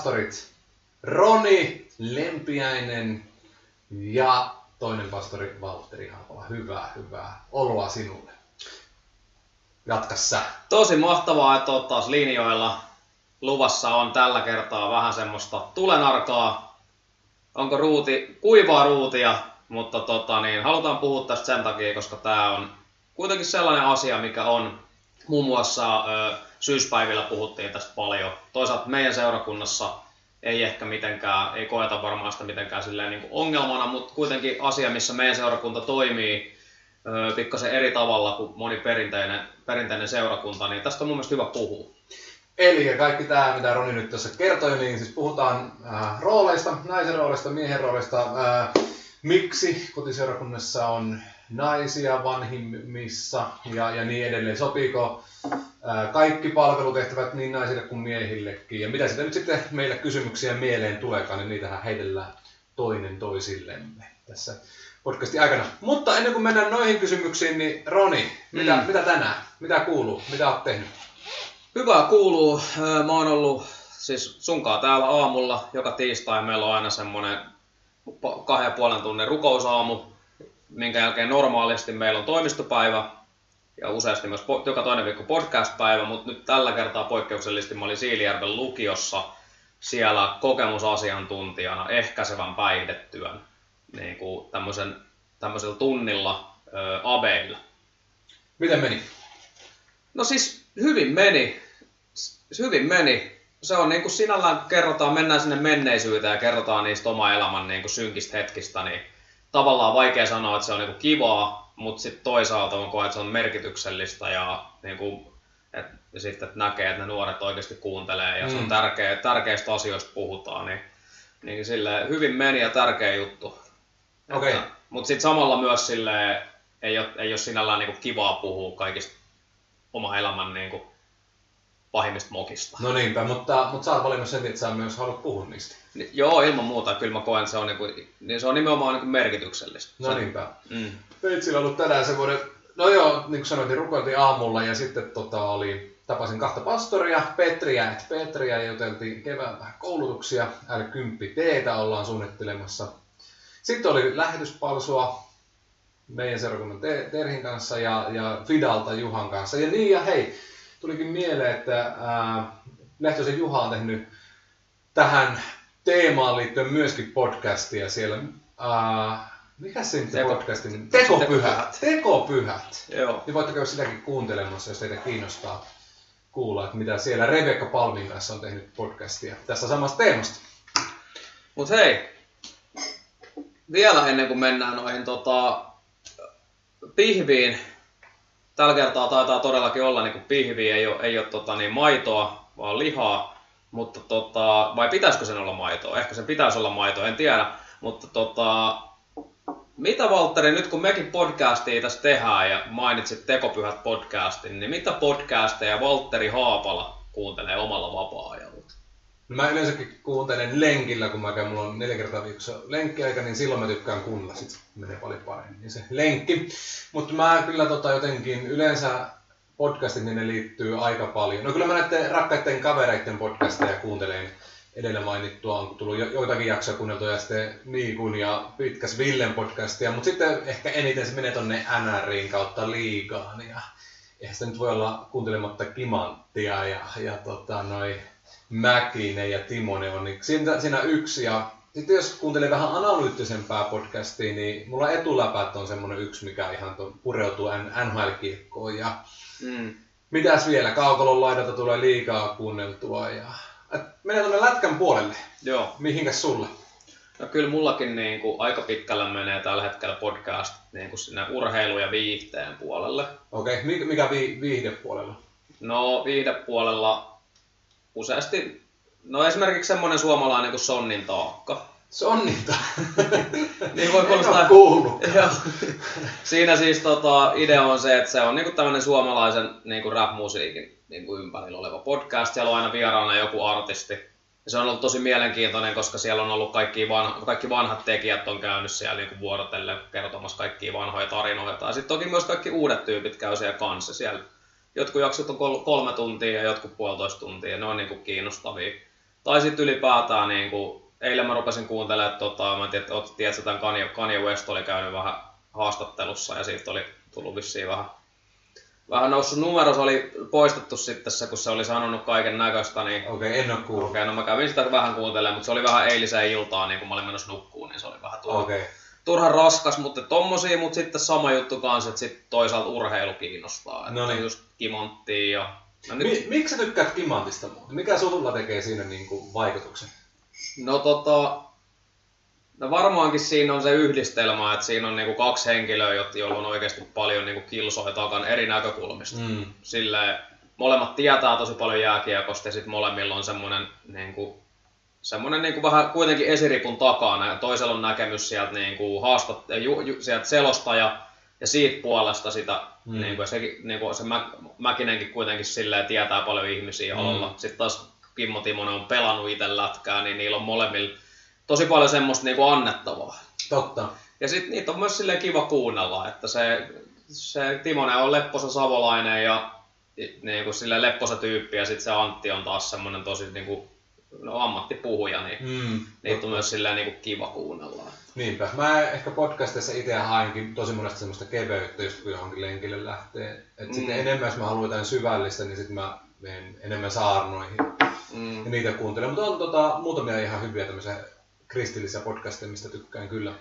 pastorit Roni Lempiäinen ja toinen pastori Valtteri Haapala. Hyvää, hyvää oloa sinulle. Jatka sä. Tosi mahtavaa, että oot taas linjoilla. Luvassa on tällä kertaa vähän semmoista tulenarkaa. Onko ruuti, kuivaa ruutia, mutta tota, niin, halutaan puhua tästä sen takia, koska tämä on kuitenkin sellainen asia, mikä on muun muassa ö, syyspäivillä puhuttiin tästä paljon. Toisaalta meidän seurakunnassa ei ehkä mitenkään, ei koeta varmaan sitä mitenkään silleen niin kuin ongelmana, mutta kuitenkin asia, missä meidän seurakunta toimii ö, pikkasen eri tavalla kuin moni perinteinen, perinteinen seurakunta, niin tästä on mun mielestä hyvä puhua. Eli kaikki tämä, mitä Roni nyt tässä kertoi, niin siis puhutaan äh, rooleista, naisen roolista, miehen roolista, äh, miksi kotiseurakunnassa on naisia vanhimmissa ja, ja niin edelleen. Sopiiko kaikki palvelutehtävät niin naisille kuin miehillekin? Ja mitä sitä nyt sitten meille kysymyksiä mieleen tuleekaan, niin niitähän heitellään toinen toisillemme tässä podcastin aikana. Mutta ennen kuin mennään noihin kysymyksiin, niin Roni, mitä, Mm. mitä tänään? Mitä kuuluu? Mitä oot tehnyt? Hyvää kuuluu. Mä oon ollut siis sunkaan täällä aamulla. Joka tiistai meillä on aina semmonen pa- kahden ja puolen tunnin rukousaamu, minkä jälkeen normaalisti meillä on toimistopäivä ja useasti myös po- joka toinen viikko podcast-päivä, mutta nyt tällä kertaa poikkeuksellisesti mä olin Siilijärven lukiossa siellä kokemusasiantuntijana ehkäisevän päihdetyön niin kuin tämmöisen, tämmöisellä tunnilla ö, abeilla. Miten meni? No siis hyvin meni. S- Hyvin meni. Se on niin kuin sinällään, kun kerrotaan, mennään sinne menneisyyteen ja kerrotaan niistä oma elämän niin kuin synkistä hetkistä, niin tavallaan vaikea sanoa, että se on niin kuin kivaa, mutta sitten toisaalta on koe, että se on merkityksellistä ja niin kuin, et, sitten että näkee, että ne nuoret oikeasti kuuntelee ja se on Mm. tärkeä, tärkeistä asioista puhutaan, niin, niin sille hyvin meni ja tärkeä juttu. Okei. Mutta sitten samalla myös sille ei ole, ei ole sinällään niinku kivaa puhua kaikista oma elämän niinku pahimmista mokista. No niinpä, mutta, mutta sä oot valinnut sen, että sä myös haluat puhua niistä. Ni- Joo, ilman muuta. Kyllä mä koen, se on, niinku, niin se on nimenomaan niinku merkityksellistä. No Se- niinpä. Mm. Peitsillä on ollut tänään semmoinen, no joo, niin kuin sanoin, niin rukoiltiin aamulla ja sitten tota oli, tapasin kahta pastoria, Petriä, Petriä ja juteltiin kevään vähän koulutuksia, L10 Ttä ollaan suunnittelemassa. Sitten oli lähetyspalsua meidän seurakunnan Te- Terhin kanssa ja, ja Fidalta Juhan kanssa. Ja niin ja hei, tulikin mieleen, että Lehtosen Juha on tehnyt tähän teemaan liittyen myöskin podcastia siellä. Ää, mikä se nyt Teko- podcastin? Tekopyhät. Tekopyhät. Joo. Niin voitte käydä sitäkin kuuntelemassa, jos teitä kiinnostaa kuulla, että mitä siellä Rebecca Palmin kanssa on tehnyt podcastia tästä samasta teemasta. Mut hei, vielä ennen kuin mennään noihin tota, pihviin, tällä kertaa taitaa todellakin olla niin pihvi, ei ole, ei ole tota, niin maitoa, vaan lihaa, mutta tota, vai pitäisikö sen olla maitoa? Ehkä sen pitäisi olla maitoa, en tiedä, mutta tota, mitä Valtteri, nyt kun mekin podcastia tässä tehdään ja mainitsit Tekopyhät podcastin, niin mitä podcasteja Valtteri Haapala kuuntelee omalla vapaa-ajalla? Mä yleensäkin kuuntelen lenkillä, kun mä käyn, mulla on neljä kertaa viikossa lenkkiaika, niin silloin mä tykkään kuunnella, sit menee paljon paremmin niin se lenkki. Mutta mä kyllä tota jotenkin yleensä podcastit, niin ne liittyy aika paljon. No kyllä mä näiden rakkaiden kavereiden podcasteja kuuntelen edellä mainittua, on tullut jo, joitakin jaksoja kuunneltua ja sitten Niikun ja Pitkäs Villen podcastia, mutta sitten ehkä eniten se menee tonne NRin kautta liigaan ja eihän sitä nyt voi olla kuuntelematta Kimanttia ja, ja tota, noi Mäkinen ja Timonen on, niin siinä, siinä yksi ja sitten jos kuuntelee vähän analyyttisempää podcastia, niin mulla etuläpät on semmonen yksi, mikä ihan ton, pureutuu NHL-kiekkoon ja Mm. mitäs vielä, kaukolon laidalta tulee liikaa kuunneltua ja et menee tuonne lätkän puolelle. Joo. Mihinkäs sulle? No kyllä mullakin niin kuin, aika pitkällä menee tällä hetkellä podcast niin kuin sinne urheilu- ja viihteen puolelle. Okei, okay. mikä, mikä vi, viihdepuolella? No viihdepuolella useasti, no esimerkiksi semmoinen suomalainen kuin Sonnin taakka. Se on niitä. Niin voi kuulostaa-. Joo. Siinä siis tota, idea on se, että se on niinku tämmöinen suomalaisen niinku rap-musiikin niinku ympärillä oleva podcast. Siellä on aina vieraana joku artisti. Ja se on ollut tosi mielenkiintoinen, koska siellä on ollut kaikki, vanha, kaikki vanhat tekijät on käynyt siellä niinku vuorotellen kertomassa kaikkia vanhoja tarinoita. Ja sitten toki myös kaikki uudet tyypit käy siellä kanssa. Siellä jotkut jaksot on kol- kolme tuntia ja jotkut puolitoista tuntia. Ne on niinku kiinnostavia. Tai sitten ylipäätään niin kuin, eilen mä rupesin kuuntelemaan, tota, mä en tiedä, oot, tiedätkö, tämän Kanye, Kanye West oli käynyt vähän haastattelussa ja siitä oli tullut vissiin vähän, vähän noussut numero, se oli poistettu sitten se, kun se oli sanonut kaiken näköistä, niin Okei, okay, en oo kuullut. Okei, no mä kävin sitä vähän kuuntelemaan, mutta se oli vähän eiliseen iltaan, niin kun mä olin menossa nukkuun, niin se oli vähän turha, Okei. Turhan raskas, mutta tommosia, mutta sitten sama juttu kanssa, että sit toisaalta urheilu kiinnostaa. No niin. just Kimonttia ja... No, nyt, Mi- miksi sä tykkäät Kimantista? Mikä sulla tekee siinä niinku vaikutuksen? no tota... No varmaankin siinä on se yhdistelmä, että siinä on niinku kaksi henkilöä, jo- joilla on oikeasti paljon niinku kilsoja takan eri näkökulmista. Mm. Silleen, molemmat tietää tosi paljon jääkiekosta ja sitten molemmilla on semmoinen niinku, semmoinen niinku vähän kuitenkin esiripun takana ja toisella on näkemys sieltä niinku haastat, ju, ju, sieltä selosta ja, ja siitä puolesta sitä, Mm. mm. niinku, se, niinku, se Mä, Mäkinenkin kuitenkin silleen tietää paljon ihmisiä Mm. alalla. Sitten taas Kimmo Timonen on pelannut itse lätkää, niin niillä on molemmilla tosi paljon semmoista niinku annettavaa. Totta. Ja sitten niitä on myös silleen kiva kuunnella, että se, se Timonen on lepposa savolainen ja niin kuin sille lepposa tyyppi ja sitten se Antti on taas semmoinen tosi niin kuin, no, ammattipuhuja, niin Mm. niitä on myös silleen niin kuin kiva kuunnella. Niinpä. Mä ehkä podcastissa itse haenkin tosi monesti semmoista keveyttä, just kun johonkin lenkille lähtee. Et mm. sitten Mm. enemmän, jos mä haluan jotain syvällistä, niin sitten mä menen enemmän saarnoihin Mm. ja niitä kuuntelen. Mutta on tota, muutamia ihan hyviä tämmöisiä kristillisiä podcasteja, mistä tykkään kyllä.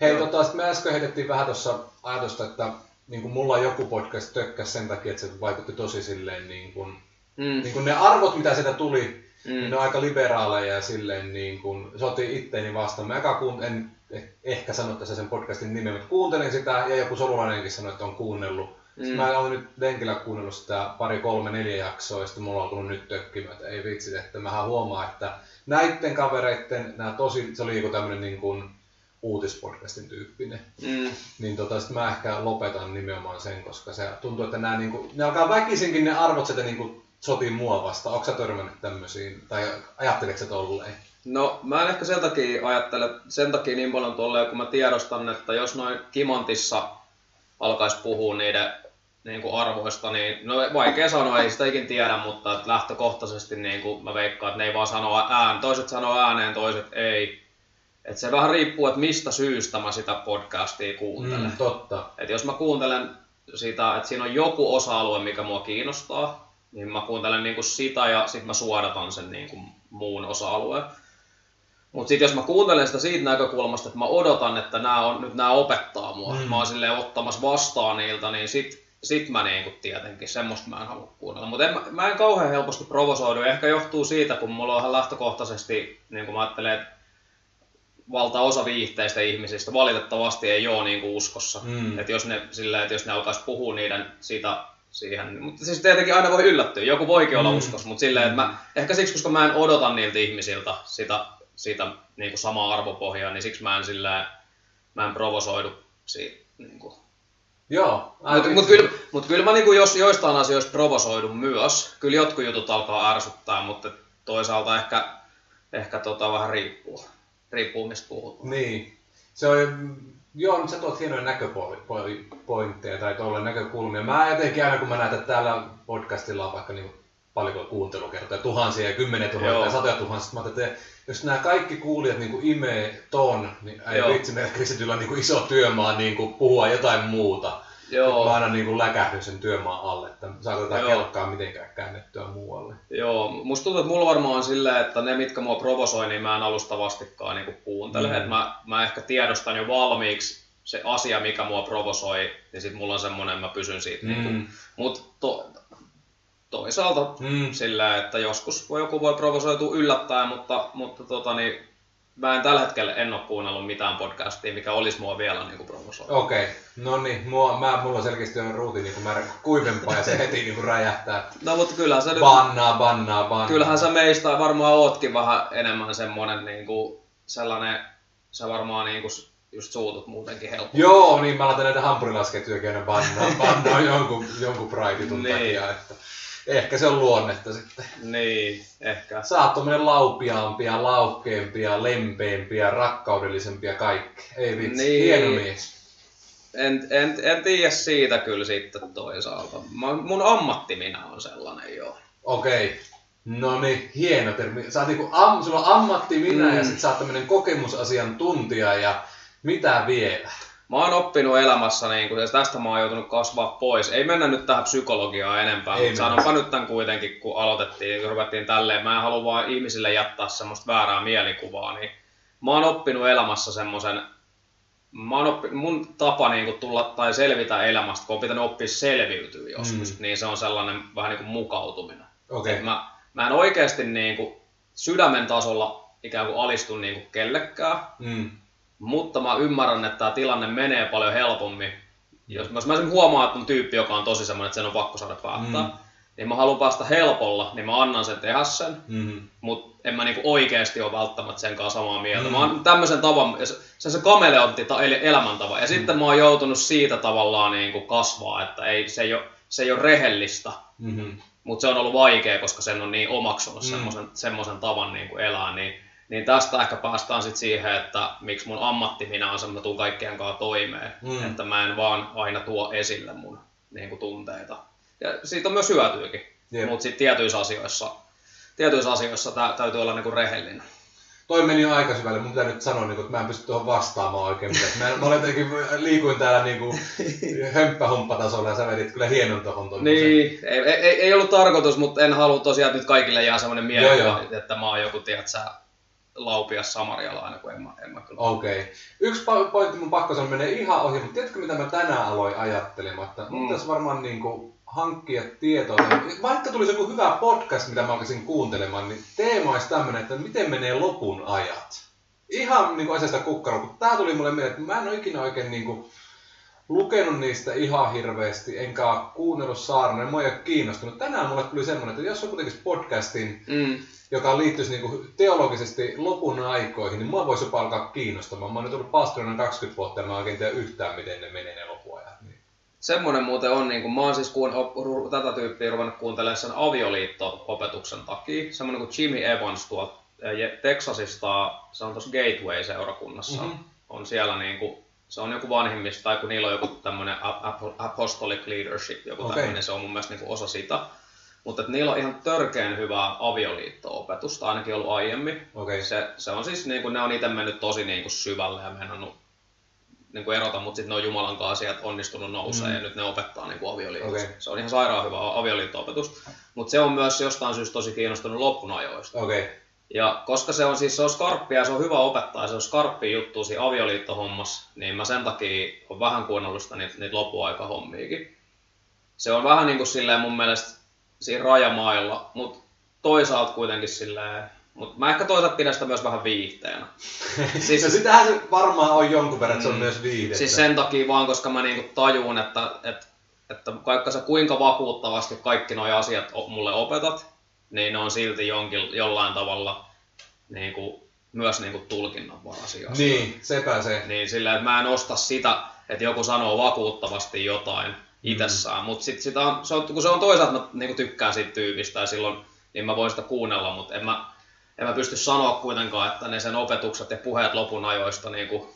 Hei, Joo. tota, sit me äsken heitettiin vähän tuossa ajatusta, että niin kuin mulla joku podcast tökkäsi sen takia, että se vaikutti tosi silleen niin kuin, Mm. niin kuin ne arvot, mitä sieltä tuli, mm. Ne on aika liberaaleja ja silleen niin kuin, se otti itteeni vastaan. Mä eka kuun, en eh- ehkä sano tässä sen podcastin nimen, mutta kuuntelin sitä ja joku solulainenkin sanoi, että on kuunnellut. Mm. Mä olen nyt lenkillä kuunnellut sitä pari, kolme, neljä jaksoa ja sitten mulla on alkanut nyt että ei vitsi, että mähän huomaan, että näitten kavereitten, nämä tosi, se oli joku tämmönen niin kuin uutispodcastin tyyppinen, Mm. niin tota, sit mä ehkä lopetan nimenomaan sen, koska se tuntuu, että nämä niinku, ne alkaa väkisinkin ne arvot sieltä niinku sotii mua vastaan. Onko sä törmännyt tämmöisiin, tai ajatteleksä tolleen? No mä en ehkä sen takia ajattele sen takia niin paljon tolleen, kun mä tiedostan, että jos noin Kimantissa alkaisi puhua niiden niin kuin arvoista, niin no vaikea sanoa, ei sitä ikin tiedä, mutta että lähtökohtaisesti niin kuin mä veikkaan, että ne ei vaan sano ään, toiset sanoo ääneen, toiset ei. Et se vähän riippuu, että mistä syystä mä sitä podcastia kuuntelen. Mm, totta. Et jos mä kuuntelen sitä, että siinä on joku osa-alue, mikä mua kiinnostaa, niin mä kuuntelen niinku sitä ja sitten mä suodatan sen niinku muun osa-alueen. Mutta sitten jos mä kuuntelen sitä siitä näkökulmasta, että mä odotan, että nämä on, nyt nämä opettaa mua, Mm. mä oon silleen ottamassa vastaan niiltä, niin sit, sit mä niinku tietenkin, semmoista mä en halua kuunnella. Mutta mä, mä en kauhean helposti provosoidu, ehkä johtuu siitä, kun mulla on ihan lähtökohtaisesti, niin kuin mä ajattelen, että valtaosa viihteistä ihmisistä valitettavasti ei ole niin kuin uskossa. Mm. Mm. Että jos ne, sillä, että jos ne alkaisi puhua niiden siitä, siihen, mutta siis tietenkin aina voi yllättyä, joku voikin olla Mm. uskossa, mutta silleen, että mä, ehkä siksi, koska mä en odota niiltä ihmisiltä sitä, sitä niin kuin samaa arvopohjaa, niin siksi mä en silleen, mä en provosoidu siitä. Niin kuin. Joo. Mutta mut kyllä, mut kyllä mä niinku jos joistain asioista provosoidun myös. Kyllä jotkut jutut alkaa ärsyttää, mutta toisaalta ehkä, ehkä tota vähän riippuu. Riippuu mistä puhutaan. Niin. Se on, joo, nyt sä tuot hienoja näköpointteja tai tuolla näkökulmia. Mä jotenkin aina kun mä että täällä podcastilla on vaikka niin paljonko kuuntelukertoja, tuhansia ja kymmenen tuhansia ja satoja tuhansia. Mä ajattelin, että jos nämä kaikki kuulijat niin imee ton, niin ei vitsi, meillä kristityllä on niin kuin iso työmaa niin kuin puhua jotain muuta. Joo, Mä aina niin kuin läkähdyn sen työmaan alle, että saako tätä kelkkaa mitenkään käännettyä muualle. joo. Musta tuntuu, että mulla varmaan on silleen, että ne mitkä mua provosoi, niin mä en alusta vastikaan niinku kuuntele. Mm. Mm. Et mä, mä ehkä tiedostan jo valmiiksi se asia, mikä mua provosoi, niin sit mulla on semmonen, mä pysyn siitä. Mm. Mm. Niinku. Mut to, toisaalta Mm. sillä, että joskus voi, joku voi provosoitua yllättäen, mutta, mutta tota, niin, mä en tällä hetkellä en ole kuunnellut mitään podcastia, mikä olisi mua vielä niin provosoitu. Okei, no niin, mua, mä, mulla selkeästi on ruuti niin märkä kuivempaa ja se heti niin räjähtää. No mutta kyllähän sä, Bannaa, bannaa, bannaa. kyllähän sä meistä varmaan ootkin vähän enemmän semmonen niin kuin, sellainen, sä varmaan niin kuin, just suutut muutenkin helpommin. Joo, niin mä laitan näitä hampurilasketjujakin aina bannaa, bannaa jonkun, jonkun pride-jutun Niin. takia, että ehkä se on luonnetta sitten. Niin, ehkä. Sä oot tommonen laupiaampia, laukkeempia, lempeämpiä, rakkaudellisempia kaikki. Ei vitsi, Niin. hieno mies. En, en, en tiedä siitä kyllä sitten toisaalta. Mä, mun ammatti minä on sellainen joo. Okei, No niin, hieno termi. Sä oot niinku am, sulla on ammatti minä mm. ja sit sä oot tämmönen kokemusasiantuntija ja mitä vielä? Mä oon oppinut elämässä, niin kun, tästä mä oon joutunut kasvaa pois. Ei mennä nyt tähän psykologiaan enempää, Ei mutta sanonpa nyt tämän kuitenkin, kun aloitettiin, kun ruvettiin tälleen. Mä en halua vaan ihmisille jättää semmoista väärää mielikuvaa, niin mä oon oppinut elämässä semmoisen, mä oon oppi, mun tapa niin kuin tulla tai selvitä elämästä, kun on pitänyt oppia selviytyä joskus, mm. niin se on sellainen vähän niin kuin mukautuminen. Okay. mä, mä en oikeasti niin kuin sydämen tasolla ikään kuin alistu niin kuin kellekään, mm. Mutta mä ymmärrän, että tämä tilanne menee paljon helpommin. Jos, jos mä huomaan, että on tyyppi, joka on tosi semmoinen, että sen on pakko saada päättää, mm. niin mä haluan päästä helpolla, niin mä annan sen tehdä sen, mm. mutta en mä niinku oikeasti ole välttämättä sen kanssa samaa mieltä. Mm. Mä oon tämmöisen tavan, se, se kameleontti eli elämäntava, ja mm. sitten mä oon joutunut siitä tavallaan niinku kasvaa, että ei, se, ei ole, se ei ole rehellistä. Mm-hmm mutta se on ollut vaikea, koska sen on niin omaksunut mm. semmoisen, semmoisen tavan niin kuin elää, niin, niin tästä ehkä päästään sitten siihen, että miksi mun ammatti minä on se, että mä tuun kaikkien kanssa toimeen, mm. että mä en vaan aina tuo esille mun niin kuin tunteita. Ja siitä on myös hyötyykin, yep. mutta sitten tietyissä asioissa, tietyissä asioissa tää, täytyy olla niin kuin rehellinen toi meni jo aika syvälle, mun pitää nyt sanoa, niin kuin, että mä en pysty tuohon vastaamaan oikein. Mä, mä olen jotenkin, liikuin täällä niin kuin hömppähomppatasolla ja sä vedit kyllä hienon tuohon Niin, ei, ei, ei, ollut tarkoitus, mutta en halua tosiaan, että nyt kaikille jää semmoinen mielikuva, että mä oon joku, tiedät sä, laupias samarialainen, kun en mä, en mä kyllä. Okei. Okay. Yksi pointti mun pakko sanoa menee ihan ohi, mutta tiedätkö mitä mä tänään aloin ajattelemaan? Että mm. varmaan niin kuin hankkia tietoa. Vaikka tulisi joku hyvä podcast, mitä mä alkaisin kuuntelemaan, niin teema olisi tämmöinen, että miten menee lopun ajat. Ihan niin kuin asiasta kukkaroon, kun tää tuli mulle mieleen, että mä en ole ikinä oikein niin kuin, lukenut niistä ihan hirveästi, enkä ole kuunnellut saarna, ja mua ei ole kiinnostunut. Tänään mulle tuli semmoinen, että jos joku tekisi podcastin, mm. joka liittyisi niin kuin teologisesti lopun aikoihin, niin mua voisi jopa alkaa kiinnostamaan. Mä oon nyt ollut pastorina 20 vuotta ja mä oikein tiedä yhtään, miten ne menee ne lopuajat. Niin. Semmoinen muuten on, niin kuin, mä oon siis kuun, tätä tyyppiä ruvennut kuuntelemaan sen avioliitto-opetuksen takia. Semmoinen kuin Jimmy Evans tuolta Texasista, se on tuossa Gateway-seurakunnassa, mm-hmm. on siellä niin kuin, se on joku vanhimmista, tai kun niillä on joku tämmöinen apostolic leadership, joku okay. tämmöinen, se on mun mielestä niin osa sitä. Mutta niillä on ihan törkeän hyvää avioliitto-opetusta, ainakin ollut aiemmin. Okay. Se, se on siis, niin kuin, ne on itse mennyt tosi niin kuin syvälle ja mennnyt niin kuin erota, mutta sitten ne on Jumalan kanssa asiat onnistunut nousee mm. ja nyt ne opettaa niin kuin avioliitosta. Okay. Se on ihan sairaan hyvä avioliitto-opetus, mutta se on myös jostain syystä tosi kiinnostunut loppunajoista. Okay. Ja koska se on siis se on skarppia ja se on hyvä opettaa se on skarppi juttu siinä avioliittohommassa, niin mä sen takia on vähän kuunnellut sitä niitä, niitä loppuaikahommiakin. Se on vähän niin kuin silleen mun mielestä siinä rajamailla, mutta toisaalta kuitenkin silleen mutta mä ehkä toisaalta pidän sitä myös vähän viihteenä. siis, no sitähän se varmaan on jonkun verran, että se on mm, myös viihdettä. Siis sen takia vaan, koska mä niinku tajuun, että, että, että vaikka sä kuinka vakuuttavasti kaikki nuo asiat mulle opetat, niin ne on silti jonkin, jollain tavalla niin kuin, myös niin kuin tulkinnanvaraisia Niin, sepä se. Niin sillä, että mä en osta sitä, että joku sanoo vakuuttavasti jotain itsessään, mm. mutta sit sitä on, se on, kun se on toisaalta mä niin kuin tykkään siitä tyypistä ja silloin niin mä voin sitä kuunnella, mutta en mä, en mä pysty sanoa kuitenkaan, että ne sen opetukset ja puheet lopun ajoista, niin kuin,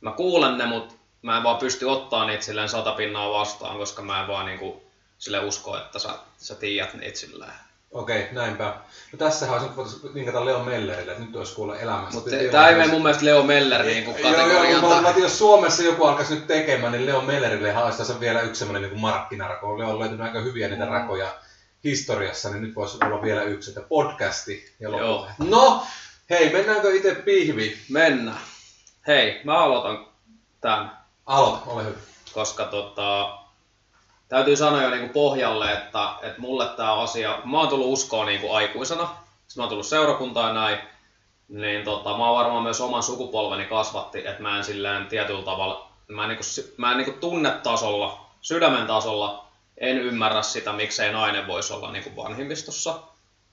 mä kuulen ne, mutta mä en vaan pysty ottaa niitä silleen satapinnaa vastaan, koska mä en vaan niin kuin, sille usko, että sä, sä tiedät niitä silleen. Okei, näinpä. No tässähän olisi voitaisiin vinkata Leo Mellerille, että nyt olisi kuulla elämästä. Mutta tämä ei mene mun mielestä Leo Meller niin kuin kategoriaan. Joo, joo, jos Suomessa joku alkaisi nyt tekemään, niin Leo Mellerille olisi vielä yksi semmoinen niin markkinarako. Leo on löytynyt aika hyviä niitä mm. rakoja historiassa, niin nyt voisi olla vielä yksi, että podcasti ja lopulta. No, hei, mennäänkö itse pihvi? Mennään. Hei, mä aloitan tämän. Aloita, ole hyvä. Koska tota, täytyy sanoa jo niin kuin pohjalle, että, että mulle tämä asia, mä oon tullut uskoon niin kuin aikuisena, siis mä oon tullut seurakuntaan näin, niin tota, mä oon varmaan myös oman sukupolveni kasvatti, että mä en silleen tietyllä tavalla, mä en, niin kuin, mä en niin kuin tunnetasolla, sydämen tasolla en ymmärrä sitä, miksei nainen voisi olla niin kuin vanhimmistossa.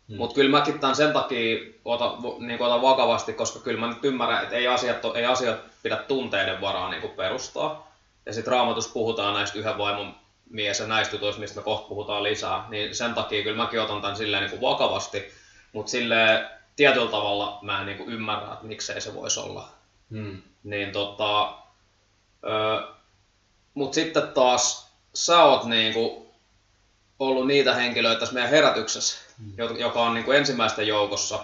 Hmm. Mutta kyllä mäkin tämän sen takia otan, niin otan vakavasti, koska kyllä mä nyt ymmärrän, että ei asiat, ei asiat pidä tunteiden varaan niin perustaa. Ja sitten raamatussa puhutaan näistä yhden vaimon mies ja näistä jutuista, mistä me kohta puhutaan lisää, niin sen takia kyllä mäkin otan tämän silleen niin kuin vakavasti, mutta sille tietyllä tavalla mä en niin kuin ymmärrä, että miksei se voisi olla. Hmm. Niin tota, öö, mutta sitten taas sä oot niinku ollut niitä henkilöitä tässä meidän herätyksessä, mm. joka on niin kuin ensimmäisten joukossa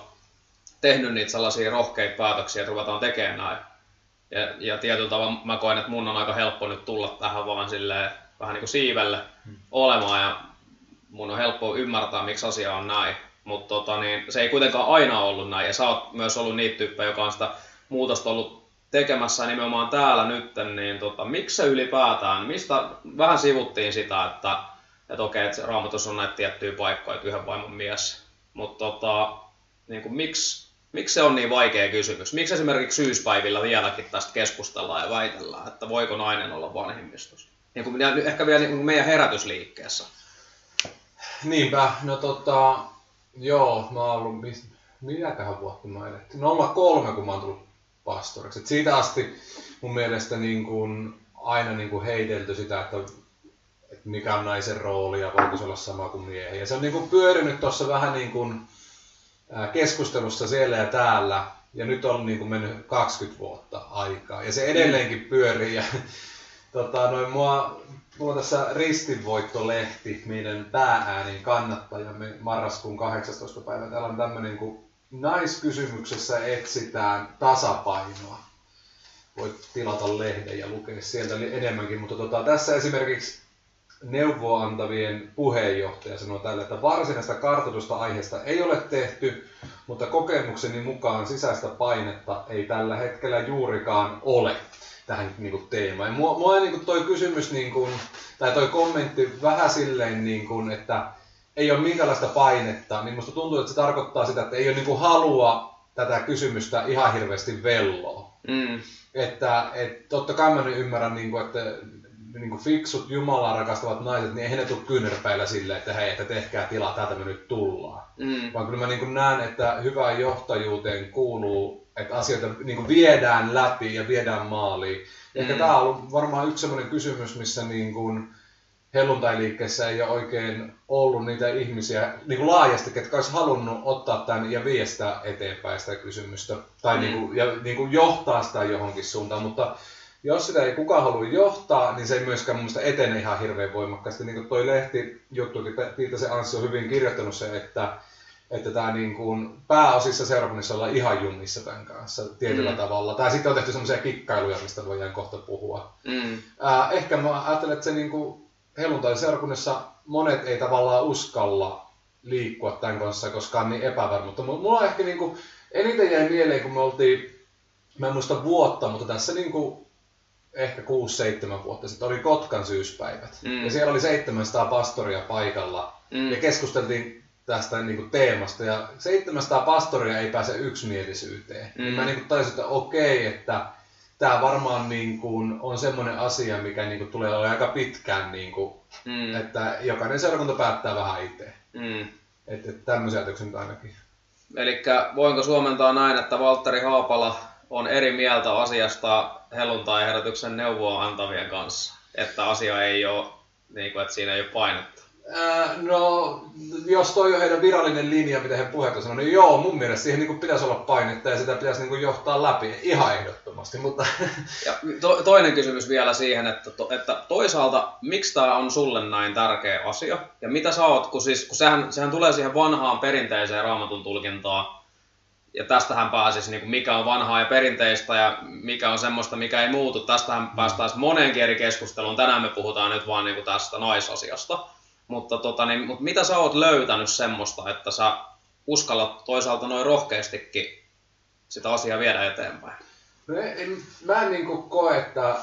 tehnyt niitä sellaisia rohkeita päätöksiä, että ruvetaan tekemään näin. Ja, ja tietyllä tavalla mä koen, että mun on aika helppo nyt tulla tähän vaan silleen, vähän niin kuin siivelle mm. olemaan ja mun on helppo ymmärtää, miksi asia on näin. Mutta tota, niin, se ei kuitenkaan aina ollut näin ja sä oot myös ollut niitä tyyppejä, joka on sitä muutosta ollut tekemässä nimenomaan täällä nyt, niin tota, miksi se ylipäätään, mistä vähän sivuttiin sitä, että, että okei, että raamatus on näitä tiettyjä paikkoja, että yhden vaimon mies, mutta tota, niin kuin, miksi, miksi se on niin vaikea kysymys? Miksi esimerkiksi syyspäivillä vieläkin tästä keskustellaan ja väitellään, että voiko nainen olla vanhimmistossa? Niin kuin, ehkä vielä niin kuin meidän herätysliikkeessä. Niinpä, no tota, joo, mä oon ollut, mitäköhän vuotta mä eletty? 03, kun mä oon tullut pastoriksi. Et siitä asti mun mielestä niin kuin aina niin kuin heitelty sitä, että, että mikä on naisen rooli ja voiko se olla sama kuin miehen. Ja se on niin kuin pyörinyt tuossa vähän niin kuin keskustelussa siellä ja täällä, ja nyt on niin kuin mennyt 20 vuotta aikaa, ja se edelleenkin pyörii. Ja, tota, noin, mua, mulla on tässä Ristinvoitto-lehti, meidän päääänin kannattajamme marraskuun 18. päivä. Täällä on tämmöinen kuin naiskysymyksessä etsitään tasapainoa. Voit tilata lehden ja lukea sieltä enemmänkin, mutta tota, tässä esimerkiksi neuvoa antavien puheenjohtaja sanoo tälle, että varsinaista kartoitusta aiheesta ei ole tehty, mutta kokemukseni mukaan sisäistä painetta ei tällä hetkellä juurikaan ole tähän niin kuin, teemaan. Ja mua, mua niin kuin, toi kysymys, niin kuin, tai toi kommentti vähän silleen, niin kuin, että ei ole minkäänlaista painetta, niin musta tuntuu, että se tarkoittaa sitä, että ei ole niin kuin, halua tätä kysymystä ihan hirveästi velloa. Mm. Että et, totta kai mä ymmärrän, niin kuin, että niin kuin fiksut Jumalaa rakastavat naiset, niin eihän ne tule kyynärpäillä silleen, että hei, että tehkää tilaa, täältä me nyt tullaan. Mm. Vaan kyllä mä niin näen, että hyvään johtajuuteen kuuluu, että asioita niin kuin viedään läpi ja viedään maaliin. Mm. Ehkä tämä on ollut varmaan yksi sellainen kysymys, missä niin kuin helluntailiikkeessä ei ole oikein ollut niitä ihmisiä niin kuin laajasti, ketkä olisi halunnut ottaa tämän ja viestää eteenpäin sitä kysymystä. Tai mm. niin kuin, ja niin kuin johtaa sitä johonkin suuntaan, mutta jos sitä ei kukaan halua johtaa, niin se ei myöskään mun etene ihan hirveän voimakkaasti. Niin kuin toi lehti juttukin, se Anssi on hyvin kirjoittanut se, että, että tämä niin kuin pääosissa seurakunnissa ollaan ihan junnissa tämän kanssa tietyllä mm. tavalla. Tai sitten on tehty semmoisia kikkailuja, mistä voidaan kohta puhua. Mm. Äh, ehkä mä ajattelen, että se niin kuin helluntai seurakunnissa monet ei tavallaan uskalla liikkua tämän kanssa, koska on niin epävarmuutta. Mulla on ehkä niin kuin, eniten jäi mieleen, kun me oltiin, mä en muista vuotta, mutta tässä niin kuin ehkä 6-7 vuotta sitten oli Kotkan syyspäivät. Mm. Ja siellä oli 700 pastoria paikalla. Mm. Ja keskusteltiin tästä niin kuin teemasta. Ja 700 pastoria ei pääse yksimielisyyteen. Mm. Niin mä niin kuin taisin, että okei, että tämä varmaan niin kuin on semmoinen asia, mikä niin kuin tulee olla aika pitkään, niin kuin, mm. että jokainen seurakunta päättää vähän itse. Mm. Että et tämmöisiä ajatuksia nyt ainakin. Eli voinko suomentaa näin, että Valtteri Haapala on eri mieltä asiasta helluntai-herätyksen neuvoa antavien kanssa, että asia ei ole, niin kuin, että siinä ei ole painetta? Ää, no, jos toi on heidän virallinen linja, mitä he puhetta sanoo, niin joo, mun mielestä siihen niin pitäisi olla painetta ja sitä pitäisi niin johtaa läpi ihan ehdottomasti. Mutta... Ja to, toinen kysymys vielä siihen, että, to, että toisaalta miksi tämä on sulle näin tärkeä asia ja mitä sä oot, kun, siis, kun sehän, sehän tulee siihen vanhaan perinteiseen raamatun tulkintaan, ja tästähän pääsisi, niin kuin mikä on vanhaa ja perinteistä ja mikä on semmoista, mikä ei muutu. Tästähän mm. päästään moneen eri keskusteluun. Tänään me puhutaan nyt vaan niin kuin tästä naisasiasta. Mutta, tota, niin, mutta mitä sä oot löytänyt semmoista, että sä uskallat toisaalta noin rohkeastikin sitä asiaa viedä eteenpäin? No en, mä en niin kuin koe, että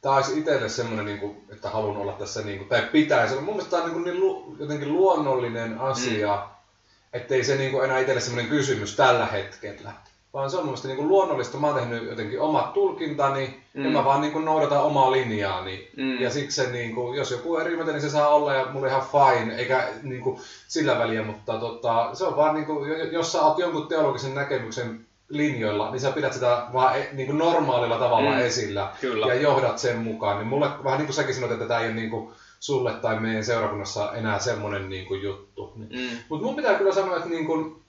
tämä olisi itselle semmoinen, niin kuin, että haluan olla tässä, niin kuin, tai pitäisi olla. Mun mielestä tämä on niin, kuin niin jotenkin luonnollinen asia. Mm ettei se niinku enää itselle semmoinen kysymys tällä hetkellä. Vaan se on mielestäni niinku luonnollista. Mä oon tehnyt jotenkin omat tulkintani mm. ja mä vaan niinku noudatan omaa linjaani. Mm. Ja siksi se, niinku, jos joku eri mieltä, niin se saa olla ja mulla ihan fine, eikä niinku, sillä väliä, mutta tota, se on vaan niinku, jos sä oot jonkun teologisen näkemyksen linjoilla, niin sä pidät sitä vaan e, niin kuin normaalilla tavalla mm, esillä kyllä. ja johdat sen mukaan. Niin mulle vähän niin kuin säkin sanoit, että tämä ei ole niin kuin sulle tai meidän seurakunnassa enää semmoinen niin kuin juttu. Mm. Mutta mun pitää kyllä sanoa, että niin kuin,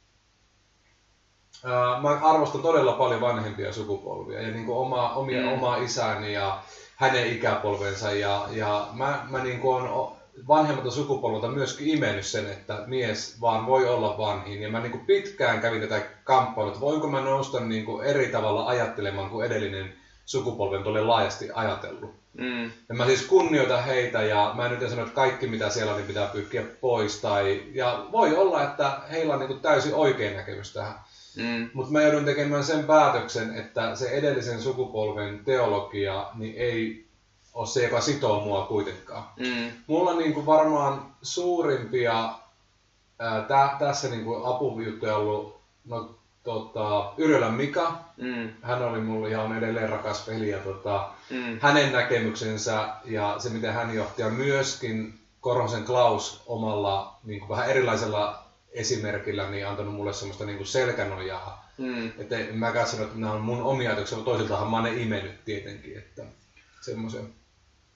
ää, mä arvostan todella paljon vanhempia sukupolvia ja niin kuin oma, omia, mm. omaa isäni ja hänen ikäpolvensa ja, ja mä, mä niin kuin on vanhemmalta sukupolvelta myöskin imennyt sen, että mies vaan voi olla vanhin. Ja mä niin kuin pitkään kävin tätä kamppailua, että voinko mä nousta niin kuin eri tavalla ajattelemaan kuin edellinen sukupolven tuli laajasti ajatellut. Mm. Ja mä siis kunnioitan heitä ja mä en nyt sano, että kaikki mitä siellä on, niin pitää pyrkiä pois. Tai, ja voi olla, että heillä on niin kuin täysin oikein näkemys tähän. Mm. Mutta mä joudun tekemään sen päätöksen, että se edellisen sukupolven teologia niin ei ole se, joka sitoo mua kuitenkaan. Mm. Mulla on niin kuin varmaan suurimpia ää, tä, tässä niin kuin apujuttuja ollut no, tota, Yrjölän Mika. Mm. Hän oli mulle ihan edelleen rakas veli ja tota, mm. hänen näkemyksensä ja se, miten hän johti ja myöskin Korhosen Klaus omalla niin kuin vähän erilaisella esimerkillä niin antanut mulle semmoista niin kuin selkänojaa. Mm. Että en mä sano, että nämä on mun omia ajatuksia, mutta toisiltahan mä oon ne imennyt tietenkin. Että semmoisen.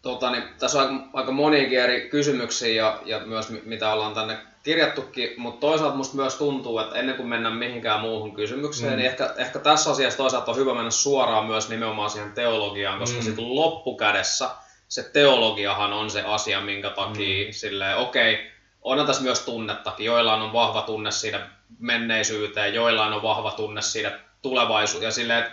Tota, niin, tässä on aika, aika moniakin eri kysymyksiä ja, ja myös mitä ollaan tänne kirjattukin, mutta toisaalta musta myös tuntuu, että ennen kuin mennään mihinkään muuhun kysymykseen, mm. niin ehkä, ehkä tässä asiassa toisaalta on hyvä mennä suoraan myös nimenomaan siihen teologiaan, koska mm. sitten loppukädessä se teologiahan on se asia, minkä takia mm. silleen, okei, okay, onhan tässä myös tunnettakin. Joillain on vahva tunne siitä menneisyyteen, joillain on vahva tunne siitä tulevaisuuteen. Ja silleen, että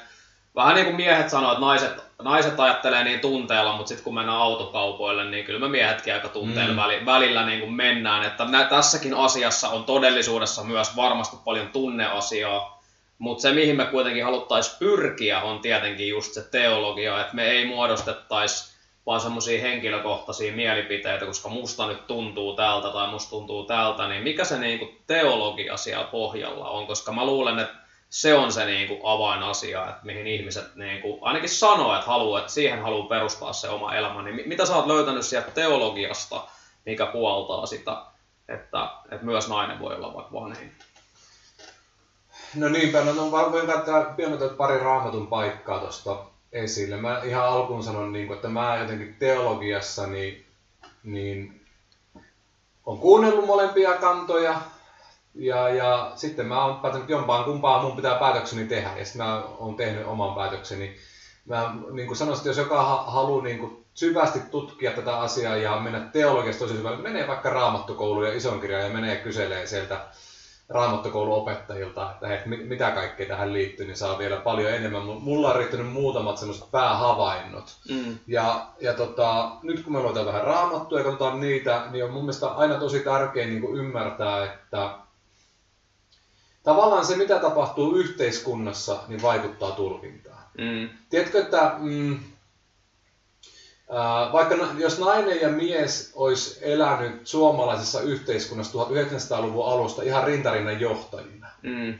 vähän niin kuin miehet sanoo, että naiset, naiset ajattelee niin tunteella, mutta sitten kun mennään autokaupoille, niin kyllä me miehetkin aika tunteella mm. välillä niin kuin mennään. Että nä, tässäkin asiassa on todellisuudessa myös varmasti paljon tunneasiaa, mutta se mihin me kuitenkin haluttaisiin pyrkiä on tietenkin just se teologia, että me ei muodostettaisi vaan semmoisia henkilökohtaisia mielipiteitä, koska musta nyt tuntuu tältä tai musta tuntuu tältä, niin mikä se niinku teologia siellä pohjalla on, koska mä luulen, että se on se niinku avainasia, että mihin ihmiset niinku, ainakin sanoo, että, haluaa, että siihen haluaa perustaa se oma elämä, niin mitä sä oot löytänyt sieltä teologiasta, mikä puoltaa sitä, että, että myös nainen voi olla vaikka vanhin? No niinpä, no voin katsoa pari raamatun paikkaa tuosta esille. Mä ihan alkuun sanon, niin kuin, että mä jotenkin teologiassa niin, niin on kuunnellut molempia kantoja ja, ja sitten mä oon päättänyt jompaan kumpaan mun pitää päätökseni tehdä ja sitten mä oon tehnyt oman päätökseni. Mä niin kuin sanoisin, että jos joka haluaa niin kuin syvästi tutkia tätä asiaa ja mennä teologiasta tosi syvälle, menee vaikka raamattokouluun ja ison kirjan ja menee kyselee sieltä raamattokouluopettajilta, että hei, mitä kaikkea tähän liittyy, niin saa vielä paljon enemmän. Mulla on riittänyt muutamat semmoiset päähavainnot. Mm. Ja, ja tota, nyt kun me luetaan vähän raamattua ja katsotaan niitä, niin on mun mielestä aina tosi tärkeää niin ymmärtää, että tavallaan se, mitä tapahtuu yhteiskunnassa, niin vaikuttaa tulkintaan. Mm. Tiedätkö, että mm, vaikka jos nainen ja mies olisi elänyt suomalaisessa yhteiskunnassa 1900-luvun alusta ihan rintarinnan johtajina, mm.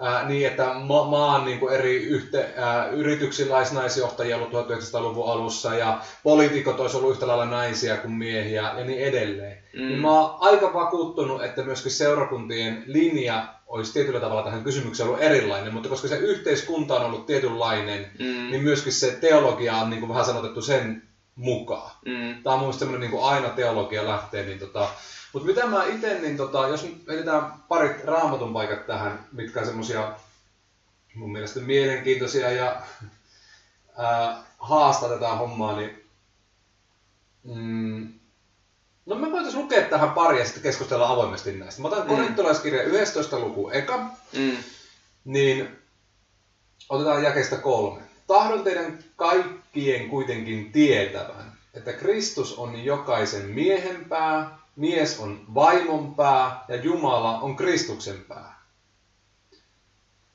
ää, niin että ma- maan niin kuin eri yhte, ää, yrityksillä olisi naisjohtajia ollut 1900-luvun alussa ja poliitikot olisi ollut yhtä lailla naisia kuin miehiä ja niin edelleen. Mm. Niin mä oon aika vakuuttunut, että myöskin seurakuntien linja olisi tietyllä tavalla tähän kysymykseen ollut erilainen, mutta koska se yhteiskunta on ollut tietynlainen, mm. niin myöskin se teologia on niin kuin vähän sanotettu sen mukaan. Mm. Tämä on mun mielestä niin kuin aina teologia lähtee. Niin tota, mutta mitä mä itse, niin tota, jos nyt parit raamatun paikat tähän, mitkä on semmosia mun mielestä mielenkiintoisia ja ää, haastaa tätä hommaa, niin mm, No me voitaisiin lukea tähän pari ja sitten keskustella avoimesti näistä. Mä otan mm. korintolaiskirja 11 luku eka, mm. niin otetaan jakeesta kolme. Tahdon teidän kaikkien kuitenkin tietävän, että Kristus on jokaisen miehen pää, mies on vaimon pää ja Jumala on Kristuksen pää.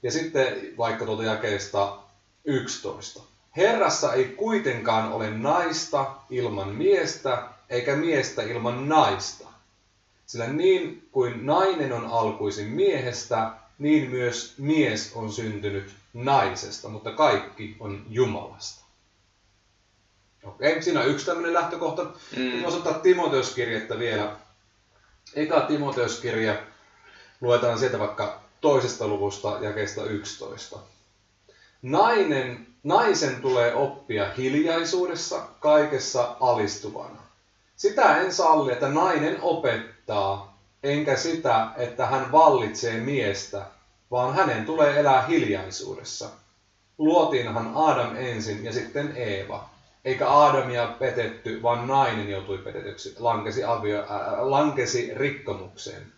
Ja sitten vaikka tuota jakeesta 11. Herrassa ei kuitenkaan ole naista ilman miestä, eikä miestä ilman naista. Sillä niin kuin nainen on alkuisin miehestä, niin myös mies on syntynyt naisesta, mutta kaikki on Jumalasta. Okei, siinä on yksi tämmöinen lähtökohta. Mm. Voisi ottaa Timoteuskirjettä vielä. Eka Timoteuskirja, luetaan sieltä vaikka toisesta luvusta jakeesta 11. Nainen, naisen tulee oppia hiljaisuudessa, kaikessa alistuvana. Sitä en salli, että nainen opettaa, enkä sitä, että hän vallitsee miestä, vaan hänen tulee elää hiljaisuudessa. Luotiinhan Adam ensin ja sitten Eeva. Eikä Aadamia petetty, vaan nainen joutui petetyksi, lankesi, avio, äh, lankesi rikkomukseen.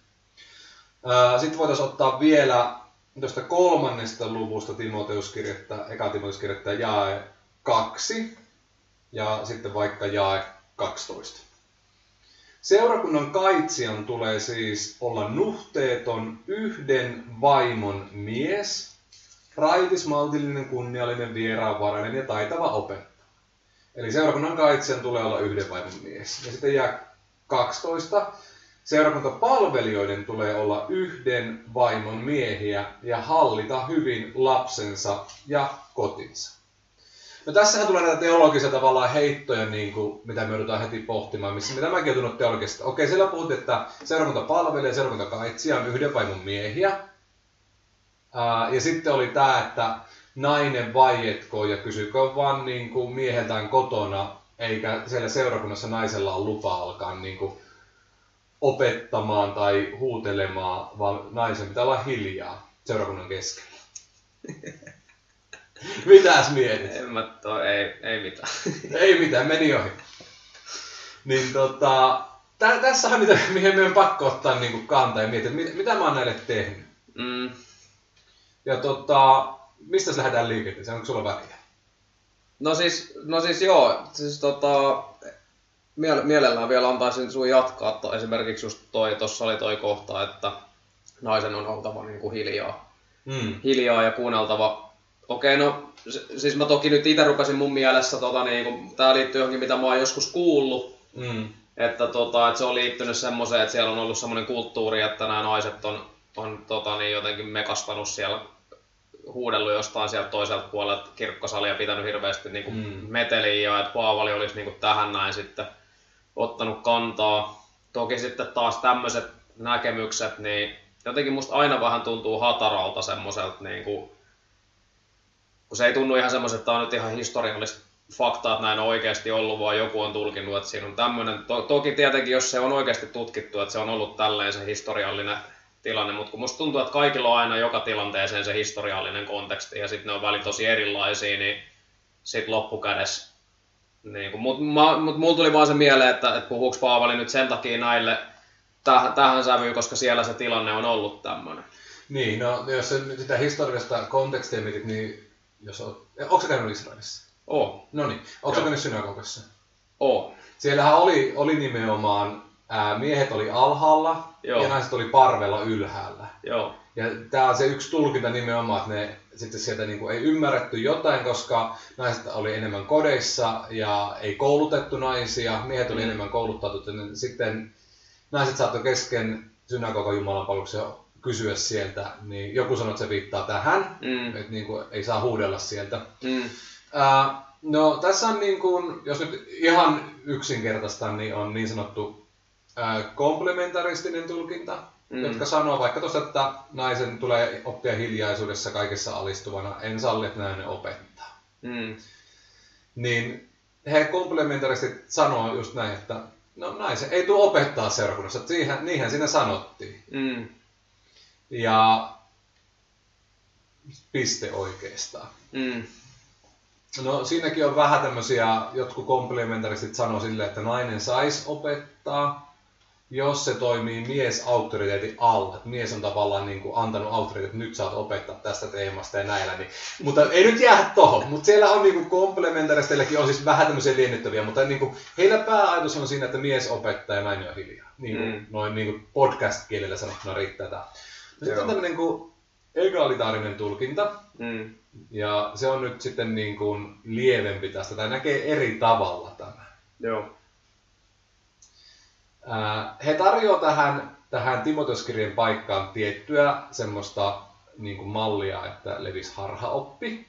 Äh, Sitten voitaisiin ottaa vielä tuosta kolmannesta luvusta Timoteuskirjettä, eka Timoteuskirjettä jae kaksi ja sitten vaikka jae 12. Seurakunnan kaitsijan tulee siis olla nuhteeton yhden vaimon mies, raitis, maltillinen, kunniallinen, vieraanvarainen ja taitava opettaja. Eli seurakunnan kaitsijan tulee olla yhden vaimon mies. Ja sitten jää 12. Seurakuntapalvelijoiden tulee olla yhden vaimon miehiä ja hallita hyvin lapsensa ja kotinsa. No tässähän tulee näitä teologisia tavallaan heittoja, niin kuin, mitä me joudutaan heti pohtimaan, missä, mitä mäkin olen tullut teologisesta. Okei, siellä puhuttiin, että seurakunta palvelee ja seurakunta kaitsija on yhden vaimon miehiä. Ää, ja sitten oli tämä, että nainen vaietko ja kysykö vaan niin kuin mieheltään kotona, eikä siellä seurakunnassa naisella ole lupa alkaa niin kuin opettamaan tai huutelemaan, vaan naisen pitää olla hiljaa seurakunnan keskellä. Mitäs mietit? En mä to, ei, ei mitään. Ei mitään, meni ohi. Niin tota, tä, tässähän mitä, mihin meidän pakko ottaa niin kantaa ja miettiä, mitä, mitä mä oon näille tehnyt. Mm. Ja tota, mistä se lähdetään liikenteeseen? Onko sulla väkeä? No siis, no siis joo, siis tota, miele- mielellään vielä antaisin sun jatkaa, to, esimerkiksi just toi, tossa oli toi kohta, että naisen on oltava niin kuin hiljaa. Mm. hiljaa ja kuunneltava. Okei, no siis mä toki nyt itse rupesin mun mielessä, tota, niin kun, tää liittyy johonkin mitä mä oon joskus kuullut, Mm. että, tota, että se on liittynyt semmoiseen, että siellä on ollut semmoinen kulttuuri, että nämä naiset on, on tota, niin jotenkin mekastanut siellä huudellut jostain sieltä toiselta puolelta kirkkosalia pitänyt hirveästi niin kuin Mm. meteliä ja että Paavali olisi niin kuin tähän näin sitten ottanut kantaa. Toki sitten taas tämmöiset näkemykset, niin jotenkin musta aina vähän tuntuu hataralta semmoiselta, niin kuin, kun se ei tunnu ihan semmoiselta, että tämä on nyt ihan historiallista faktaa, että näin on oikeasti ollut, vaan joku on tulkinnut, että siinä on tämmöinen. To- toki tietenkin, jos se on oikeasti tutkittu, että se on ollut tälleen se historiallinen tilanne, mutta kun musta tuntuu, että kaikilla on aina joka tilanteeseen se historiallinen konteksti ja sitten ne on välillä tosi erilaisia, niin sitten loppukädessä. Niin kun, mut, mulla tuli vaan se mieleen, että, että puhuuko Paavali nyt sen takia näille tähän, tähän sävyyn, koska siellä se tilanne on ollut tämmöinen. Niin, no jos sä nyt sitä historiallista kontekstia mietit, niin jos oot... Onko sä käynyt Israelissa? Oo, No niin, onko sä Joo. käynyt synagogassa? oo, Siellähän oli, oli nimenomaan, ää, miehet oli alhaalla Joo. ja naiset oli parvella ylhäällä. joo, Ja tämä on se yksi tulkinta nimenomaan, että ne sitten sieltä niinku ei ymmärretty jotain, koska naiset oli enemmän kodeissa ja ei koulutettu naisia, miehet oli Mm. enemmän koulutettu, niin sitten naiset saattoi kesken synagogan Jumalan palveluksen kysyä sieltä, niin joku sanoi, että se viittaa tähän, mm, että niinku ei saa huudella sieltä. mm, Ää, no tässä on niin kuin, jos nyt ihan yksinkertaista, niin on niin sanottu komplementaristinen tulkinta, Mm. jotka sanoo vaikka tuossa, että naisen tulee oppia hiljaisuudessa kaikessa alistuvana, en salli, että nainen opettaa. mm, Niin he komplementaristit sanoo just näin, että no naisen ei tule opettaa seurakunnassa, että siihen, niinhän siinä sanottiin. mm, Ja piste oikeastaan. mm, No siinäkin on vähän tämmöisiä, jotkut komplementaristit sanoo silleen, että nainen saisi opettaa, jos se toimii mies auktoriteetin alla. Että mies on tavallaan niin kuin antanut auktoriteetin, että nyt saat opettaa tästä teemasta ja näillä. Niin. Mutta ei nyt jää tohon. Mutta siellä on niin kuin komplementaristeillekin on siis vähän tämmöisiä liennyttäviä, mutta niin kuin, heillä pääajatus on siinä, että mies opettaa ja nainen on hiljaa. Niin kuin, Mm. Noin niin kuin podcast-kielellä sanottuna riittää tämä. Sitten on tämmöinen kuin egalitaarinen tulkinta, mm, ja se on nyt sitten niin kuin lievempi tästä, tai näkee eri tavalla tämä. joo, He tarjoavat tähän, tähän Timoteuskirjan paikkaan tiettyä semmoista niin kuin mallia, että levisi harhaoppi,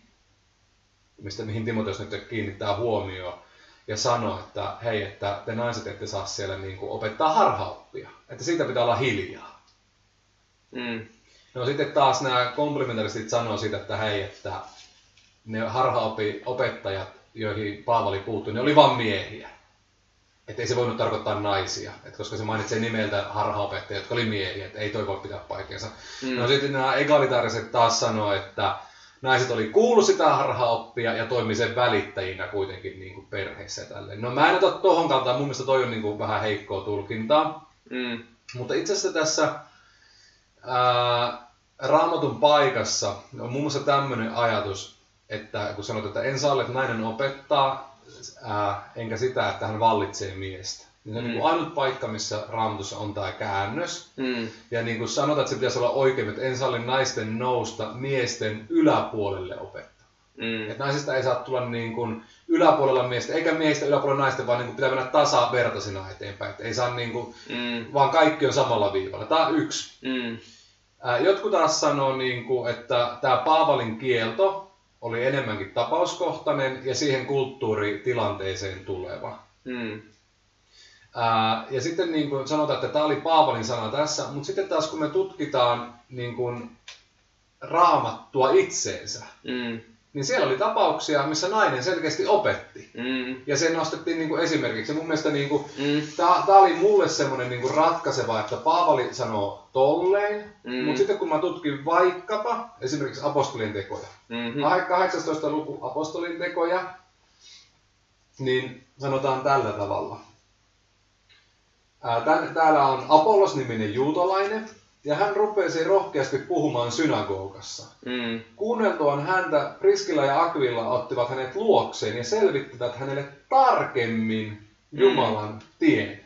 mistä mihin Timoteus nyt kiinnittää huomioon ja sanoo, että hei, että te naiset ette saa siellä niin kuin opettaa harhaoppia, että siitä pitää olla hiljaa. mm, No sitten taas nämä komplementaristit sanoo siitä, että hei, että ne harhaopi opettajat, joihin Paavali puuttui, ne oli vain miehiä. Että ei se voinut tarkoittaa naisia, et koska se mainitsee nimeltä harhaopettajat, jotka oli miehiä, että ei toi voi pitää paikkansa. mm, No sitten nämä egalitaariset taas sanoo, että naiset oli kuullut sitä harhaoppia ja toimi sen välittäjinä kuitenkin niin kuin perheessä ja tälleen. No mä en ota tohon kantaa, mun mielestä toi on niin kuin vähän heikkoa tulkintaa. Mm. Mutta itse asiassa tässä ää, raamatun paikassa on muun muassa tämmöinen ajatus, että kun sanot, että en saa, että nainen opettaa, ää, enkä sitä, että hän vallitsee miestä. Niin se on Mm. niin kuin ainut paikka, missä raamatussa on tämä käännös. Mm. Ja niin kuin sanotaan, että se pitäisi olla oikein, että en salli naisten nousta miesten yläpuolelle opettaa. Mm. Että naisista ei saa tulla niin kuin yläpuolella miestä, eikä miehistä yläpuolella naisten, vaan niin kuin pitää mennä tasavertaisina eteenpäin. Että ei saa niin kuin, Mm. vaan kaikki on samalla viivalla. Tämä on yksi. Mm. Jotkut taas sanoo, niin kuin, että tämä Paavalin kielto oli enemmänkin tapauskohtainen ja siihen kulttuuritilanteeseen tuleva. Mm. Ää, ja sitten niin kuin sanotaan, että tämä oli Paavalin sana tässä, mutta sitten taas kun me tutkitaan niin kuin raamattua itseensä, Mm. Niin siellä oli tapauksia, missä nainen selkeästi opetti. Mm. Ja se nostettiin niin kuin esimerkiksi. Mun mielestä niin kuin, Mm. tämä oli mulle semmoinen niin kuin ratkaiseva, että Paavali sanoo tolleen, Mm. mutta sitten kun mä tutkin vaikkapa esimerkiksi apostolien tekoja, Mhm. 18. luku apostolien tekoja, niin sanotaan tällä tavalla. Ää, täällä on Apollos-niminen juutalainen, ja hän rupesi rohkeasti puhumaan synagogassa. Mm. Kuunneltuaan häntä Priskilla ja Akvilla ottivat hänet luokseen ja selvittivät hänelle tarkemmin Jumalan tien.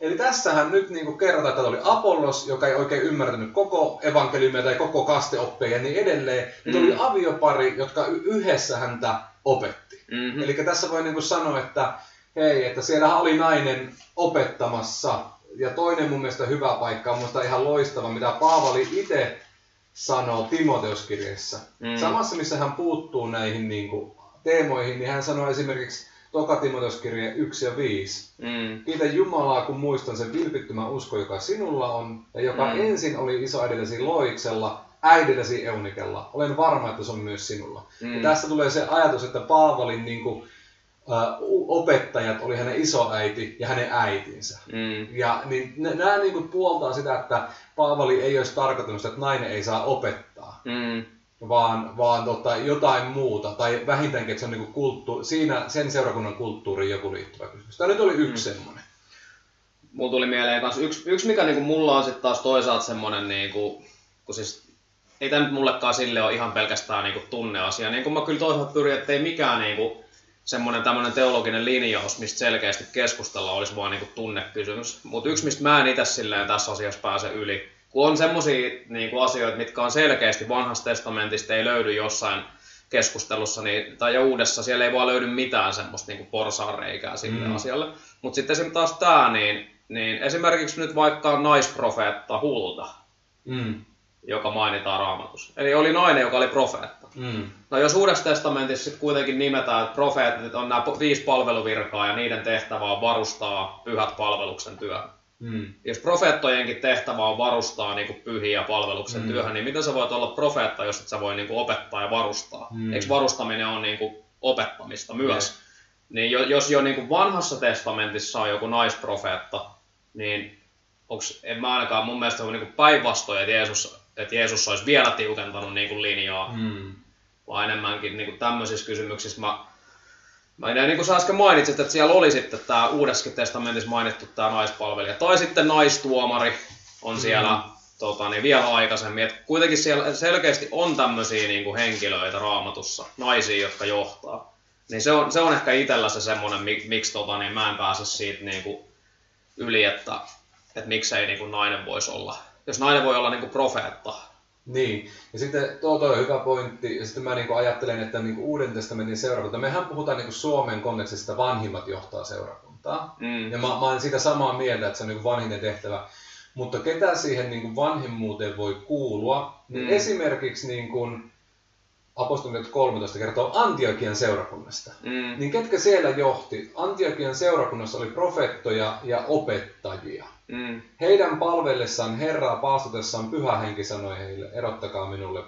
Eli tässähän nyt niin kerrotaan, että oli Apollos, joka ei oikein ymmärtänyt koko evankeliumia tai koko kasteoppeja ja niin edelleen. Mm. oli aviopari, jotka yhdessä häntä opetti. Mhm. Eli tässä voi niin sanoa, että hei, että siellähän oli nainen opettamassa. Ja toinen mun mielestä hyvä paikka on musta ihan loistava, mitä Paavali itse sanoo Timoteuskirjassa. Mm. Samassa, missä hän puuttuu näihin niin kuin, teemoihin, niin hän sanoo esimerkiksi Toka Timoteuskirje 1 ja 5. Mm. Kiitä Jumalaa, kun muistan sen vilpittömän usko, joka sinulla on, ja joka Mm. ensin oli isoäidilläsi Loiksella, äidilläsi Eunikella. Olen varma, että se on myös sinulla. Mm. Ja tästä tulee se ajatus, että Paavalin niin kuin, opettajat oli hänen isoäiti ja hänen äitinsä. Mm. Ja niin, nämä niin kuin puoltaa sitä, että Paavali ei olisi tarkoittanut sitä, että nainen ei saa opettaa, Mm. vaan, vaan tota, jotain muuta. Tai vähintäänkin, että se on niin kulttuuri, siinä sen seurakunnan kulttuuriin joku liittyvä kysymys. Tämä nyt oli yksi mm. semmoinen. Mulla tuli mieleen kans yksi, yksi mikä niinku mulla on sitten taas toisaalta semmonen niinku, kun siis ei tämä nyt mullekaan sille ole ihan pelkästään niinku tunneasia, niin kuin mä kyllä toisaalta pyrin, että ei mikään niinku semmoinen tämmöinen teologinen linjaus, mistä selkeästi keskustella olisi vaan niinku tunnekysymys. Mutta yksi, mistä mä en itse silleen tässä asiassa pääse yli, kun on semmoisia niinku asioita, mitkä on selkeästi vanhasta testamentista, ei löydy jossain keskustelussa niin, tai uudessa, siellä ei vaan löydy mitään semmoista niinku porsaanreikää sille Mm. asialle. Mutta sitten esimerkiksi taas tämä, niin, niin esimerkiksi nyt vaikka naisprofeetta Hulda, Mm. joka mainitaan raamatussa. Eli oli nainen, joka oli profeetta. Mm. No jos Uudessa testamentissa sitten kuitenkin nimetään, että profeetit on nämä viisi palveluvirkaa ja niiden tehtävä on varustaa pyhät palveluksen työhön. Mm. Jos profeettojenkin tehtävä on varustaa niin kuin pyhiä palveluksen Mm. mm. työhön, niin miten sä voit olla profeetta, jos et sä voi niin kuin opettaa ja varustaa? Mm. Mm. Eikö varustaminen ole niin kuin opettamista myös? Niin jo- jos jo niin kuin vanhassa testamentissa on joku naisprofeetta, niin onks, en mä ainakaan mun mielestä on niin päinvastoin, että Jeesus, että Jeesus olisi vielä tiukentanut niin kuin linjaa, Mm. vaan enemmänkin niin kuin tämmöisissä kysymyksissä mä, mä en, niin kuin sä äsken mainitsit, että siellä oli sitten tämä Uudessakin testamentissa mainittu tämä naispalvelija, tai sitten naistuomari on siellä Mm. tota, niin vielä aikaisemmin, että kuitenkin siellä selkeästi on tämmöisiä niin kuin henkilöitä raamatussa, naisia, jotka johtaa. Niin se on, se on ehkä itsellä se semmoinen, mik- miksi tota, niin mä en pääse siitä niin kuin yli, että, että miksei niin kuin nainen voisi olla. Jos nainen voi olla niin kuin profeetta, Niin, ja sitten tuo, tuo on hyvä pointti, ja sitten mä niinku ajattelen, että niinku Uuden testamentin seurakunta, mehän puhutaan niinku Suomen kontekstista, vanhimmat johtaa seurakuntaa, mm, ja mä, mä olen siitä samaa mieltä, että se on niinku vanhinen tehtävä, mutta ketä siihen niinku vanhimmuuteen voi kuulua, niin Mm. esimerkiksi niinku apostolit 13 kertoo Antiokian seurakunnasta. mm, Niin ketkä siellä johti? Antiokian seurakunnassa oli profeettoja ja opettajia. mm, Heidän palvellessaan Herraa paastutessaan pyhä henki sanoi heille, erottakaa minulle.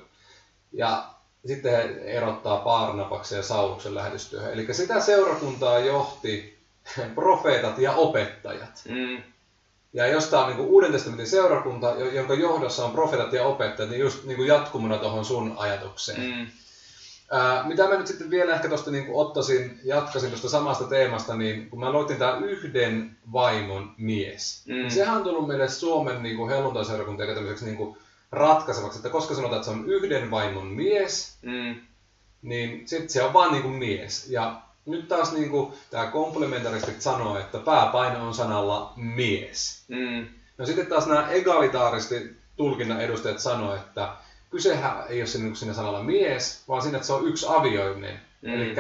Ja sitten he erottaa Paarnapaksen ja Sauluksen lähetystyöhön. Eli sitä seurakuntaa johti profeetat ja opettajat. mm, Ja jos tämä on niin kuin Uuden testamentin seurakunta, jonka johdossa on profeetat ja opettajat, niin just niin kuin jatkumona tuohon sun ajatukseen. Mm. Ää, mitä mä nyt sitten vielä ehkä tuosta niin ottaisin, jatkaisin tuosta samasta teemasta, niin kun mä luotin tämä yhden vaimon mies, mm. niin sehän on tullut meille Suomen niin helluntaisseurakuntia tämmöiseksi niin ratkaisevaksi, että koska sanotaan, että se on yhden vaimon mies, mm. niin sitten se on vaan niin kuin mies. Ja nyt taas niin kuin, tämä komplementaristit sanoo, että pääpaino on sanalla mies. Mm. No sitten taas nämä egalitaaristi tulkinnan edustajat sanoo, että kysehän ei ole siinä, siinä sanalla mies, vaan siinä, että se on yksi avioinen. Mm. Eli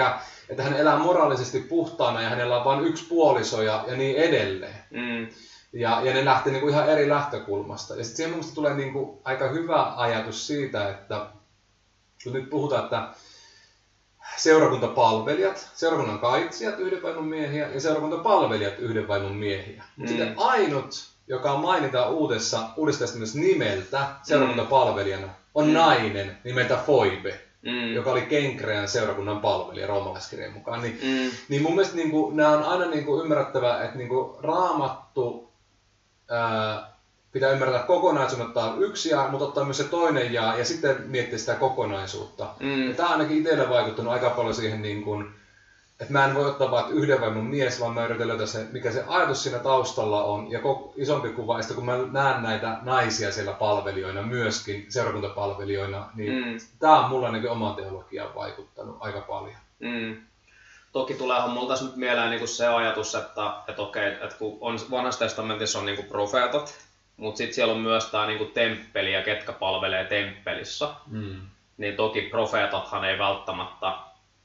että hän elää moraalisesti puhtaana ja hänellä on vain yksi puoliso ja, ja niin edelleen. Mm. Ja, ja ne lähtee niin kuin ihan eri lähtökulmasta. Ja sitten siihen mielestäni tulee niin kuin aika hyvä ajatus siitä, että kun nyt puhutaan, että seurakuntapalvelijat, seurakunnan kaitsijat, yhden vaimon miehiä, ja seurakuntapalvelijat, yhden vaimon miehiä. Mm. Sitten ainut, joka mainitaan uudessa, uudessa nimeltä seurakuntapalvelijana, on mm. nainen nimeltä Foibe, mm. joka oli Kenkreän seurakunnan palvelija roomalaiskirjan mukaan. Niin, mm. niin mun mielestä niin kuin, nämä on aina niin kuin ymmärrettävä, että niin kuin raamattu ää, pitää ymmärtää kokonaisuuden, ottaa yksi ja, mutta ottaa myös se toinen ja, ja sitten miettiä sitä kokonaisuutta. Mm. Ja tämä on ainakin itselle vaikuttanut aika paljon siihen, niin kuin, että mä en voi ottaa vain yhden vai mun mies, vaan mä yritän löytää se, mikä se ajatus siinä taustalla on ja koko, isompi kuva. Ja kun mä näen näitä naisia siellä palvelijoina myöskin, seurakuntapalvelijoina, niin mm. tämä on mulla ainakin oma teologiaan vaikuttanut aika paljon. Mm. Toki tulee multa nyt mieleen niin kuin se ajatus, että, että okei, että kun on, vanhassa testamentissa on niin kuin profeetat, mutta sitten siellä on myös tämä niinku temppeli ja ketkä palvelee temppelissä. Mm. Niin toki profeetathan ei välttämättä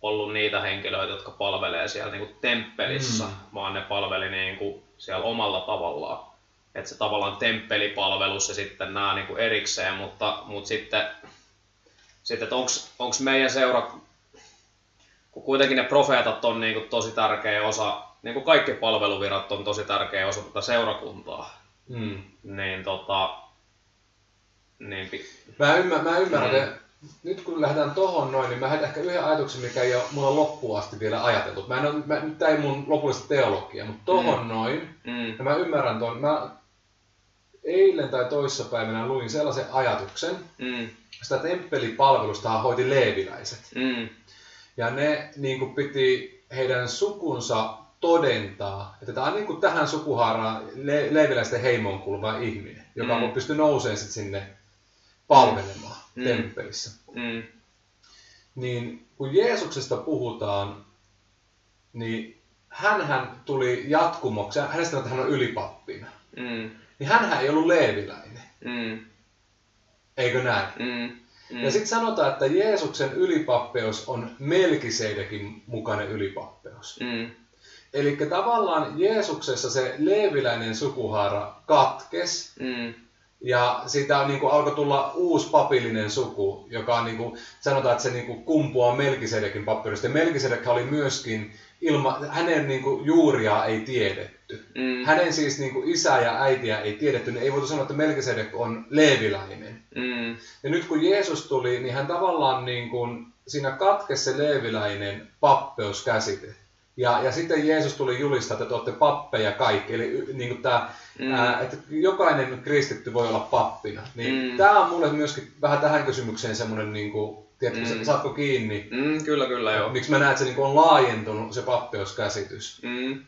ollut niitä henkilöitä, jotka palvelee siellä niinku temppelissä, mm. vaan ne palveli niinku siellä omalla tavallaan. Että se tavallaan temppelipalvelus ja sitten nämä niinku erikseen, mutta, mutta sitten, sitten onko meidän seura, kun kuitenkin ne profeetat on niinku tosi tärkeä osa, niin kuin kaikki palveluvirat on tosi tärkeä osa tätä seurakuntaa, Mm. Niin tota... Niin, mä, ymmär, mä ymmärrän, mm. että nyt kun lähdetään tohon noin, niin mä heitän ehkä yhden ajatuksen, mikä ei ole mulla loppuun asti vielä ajateltu. Mä en ole, mä, nyt tää ei mun lopullista teologia, mutta tohon mm. noin, mm. ja mä ymmärrän ton. Mä eilen tai toissapäivänä luin sellaisen ajatuksen, mm. sitä temppelipalvelusta hoiti leeviläiset. Mm. Ja ne niin kuin piti heidän sukunsa todentaa, että tämä on niin kuin tähän sukuhaaraan le- leiviläisten heimoon kuuluva ihminen, joka mm. pystyy nousemaan sit sinne palvelemaan mm. temppelissä. Mm. Niin kun Jeesuksesta puhutaan, niin hän tuli jatkumoksi, hänestä että hän on ylipappina. Mm. Niin hän ei ollut leeviläinen. Mm. Eikö näin? Mm. Mm. Ja sitten sanotaan, että Jeesuksen ylipappeus on Melkiseidekin mukainen ylipappeus. Mm. Eli tavallaan Jeesuksessa se leeviläinen sukuhaara katkes, mm. ja siitä on, niin kuin, alkoi tulla uusi papillinen suku, joka on, niin kuin, sanotaan, että se niin kuin, kumpuaa Melkisedekin papyrista. Melkisedek oli myöskin, ilma, hänen niin kuin, juuria ei tiedetty. Mm. Hänen siis niin kuin, isää ja äitiä ei tiedetty, niin ei voitu sanoa, että Melkisedek on leeviläinen. Mm. Ja nyt kun Jeesus tuli, niin hän tavallaan niin kuin, siinä katkesi se leeviläinen pappeuskäsite. Ja, ja sitten Jeesus tuli julistaa, että te olette pappeja kaikki. Eli niin kuin tämä, mm. ää, että jokainen kristitty voi olla pappina. Niin mm. Tämä on mulle myöskin vähän tähän kysymykseen semmoinen, niin kuin, tiedätkö, mm. saatko kiinni? Mm, kyllä, kyllä, joo. Miksi mä näen, että se niin kuin on laajentunut se pappeuskäsitys? Mm.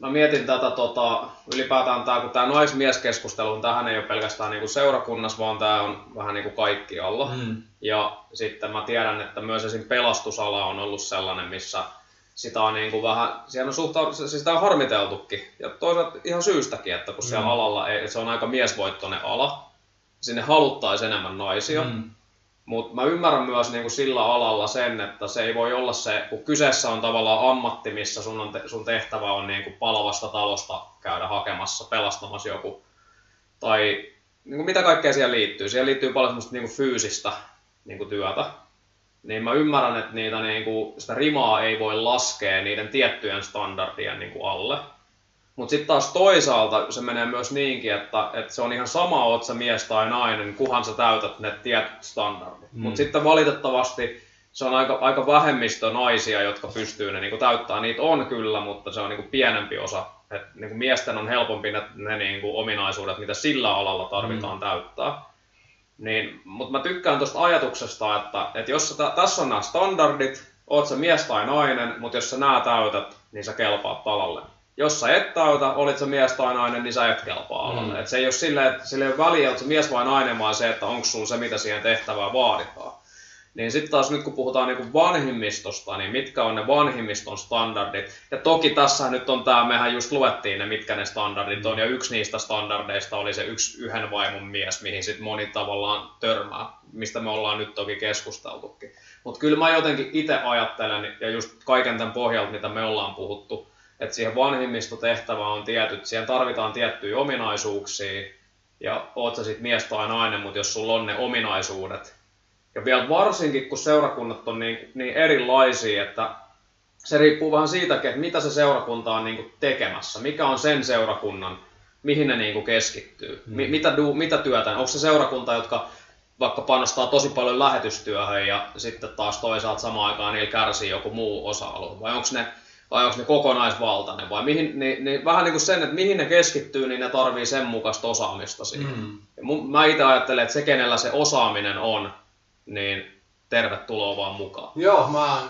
Mä mietin tätä tota, ylipäätään tämä, kun tämä naismieskeskustelu, tähän ei ole pelkästään niinku seurakunnassa, vaan tämä on vähän niin kuin kaikkialla. Mm. Ja sitten mä tiedän, että myös esim. pelastusala on ollut sellainen, missä sitä on niin kuin vähän, siellä on suhta, siis sitä on harmiteltukin. Ja toisaalta ihan syystäkin, että kun siellä mm. alalla ei, se on aika miesvoittoinen ala, sinne haluttaisiin enemmän naisia. Mm. Mutta mä ymmärrän myös niin kuin sillä alalla sen, että se ei voi olla se, kun kyseessä on tavallaan ammatti, missä sun, on te, sun tehtävä on niin kuin palavasta talosta käydä hakemassa, pelastamassa joku. Tai niin kuin mitä kaikkea siihen liittyy. Siihen liittyy paljon semmoista niin kuin fyysistä niin kuin työtä niin mä ymmärrän, että niitä, niin kuin, sitä rimaa ei voi laskea niiden tiettyjen standardien niin kuin alle. Mutta sitten taas toisaalta se menee myös niinkin, että, että se on ihan sama, oot sä mies tai nainen, kuhan sä täytät ne tietyt standardit. Mm. Mutta sitten valitettavasti se on aika, aika vähemmistö naisia, jotka pystyy ne niin täyttämään. Niitä on kyllä, mutta se on niin kuin pienempi osa että niin kuin miesten on helpompi ne, ne niin kuin ominaisuudet, mitä sillä alalla tarvitaan mm. täyttää. Niin, mutta mä tykkään tuosta ajatuksesta, että, että jos sä, tässä on nämä standardit, oot sä mies tai nainen, mutta jos sä nää täytät, niin sä kelpaat alalle. Jos sä et täytä, olit sä mies tai nainen, niin sä et kelpaa alalle. Mm. Et se ei ole silleen, että sillä ei ole väliä, että se mies vai nainen, vaan se, että onko sulla se, mitä siihen tehtävään vaaditaan. Niin sitten taas nyt kun puhutaan niin vanhimmistosta, niin mitkä on ne vanhimmiston standardit? Ja toki tässä nyt on tämä, mehän just luettiin ne, mitkä ne standardit on, ja yksi niistä standardeista oli se yksi yhden vaimon mies, mihin sitten moni tavallaan törmää, mistä me ollaan nyt toki keskusteltukin. Mutta kyllä mä jotenkin itse ajattelen, ja just kaiken tämän pohjalta, mitä me ollaan puhuttu, että siihen vanhimmistotehtävään on tietyt, siihen tarvitaan tiettyjä ominaisuuksia, ja oot sä sitten mies tai nainen, mutta jos sulla on ne ominaisuudet, ja vielä varsinkin, kun seurakunnat on niin, niin erilaisia, että se riippuu vähän siitäkin, että mitä se seurakunta on niin tekemässä, mikä on sen seurakunnan, mihin ne niin keskittyy, mm. mitä, mitä työtä, onko se seurakunta, jotka vaikka panostaa tosi paljon lähetystyöhön ja sitten taas toisaalta samaan aikaan niillä kärsii joku muu osa-alue, vai onko ne, vai onko ne kokonaisvaltainen, vai mihin, niin, niin vähän niin kuin sen, että mihin ne keskittyy, niin ne tarvii sen mukaista osaamista siihen. Mm. Ja mun, mä itse ajattelen, että se, kenellä se osaaminen on, niin tervetuloa vaan mukaan. Joo, mä oon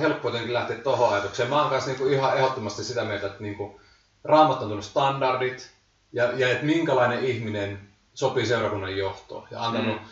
helppo jotenkin lähteä tuohon ajatukseen. Mä oon kanssa niinku ihan ehdottomasti sitä mieltä, että niinku raamat on standardit ja, ja että minkälainen ihminen sopii seurakunnan johtoon. Ja antanut mm.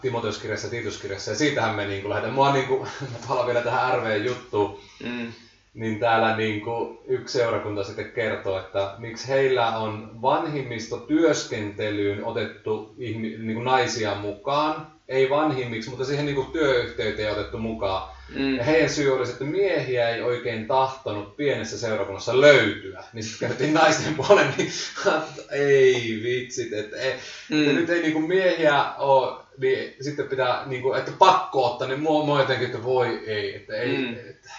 Timoteuskirjassa ja Tiituskirjassa. Ja siitähän me niinku lähdetään. Mua niinku, palaan vielä tähän RV-juttuun. Mm niin täällä niin kuin yksi seurakunta sitten kertoo, että miksi heillä on vanhimmisto työskentelyyn otettu ihmi, niin kuin naisia mukaan, ei vanhimmiksi, mutta siihen niin kuin työyhteyteen otettu mukaan. Mm. Ja heidän syy oli, että miehiä ei oikein tahtonut pienessä seurakunnassa löytyä. Niin sitten käytiin naisten puolen, niin ei vitsit, että ei, mm. että nyt ei niin kuin miehiä ole, niin sitten pitää, niin kuin, että pakko ottaa, niin mua, mua jotenkin, että voi ei, että ei, mm. että,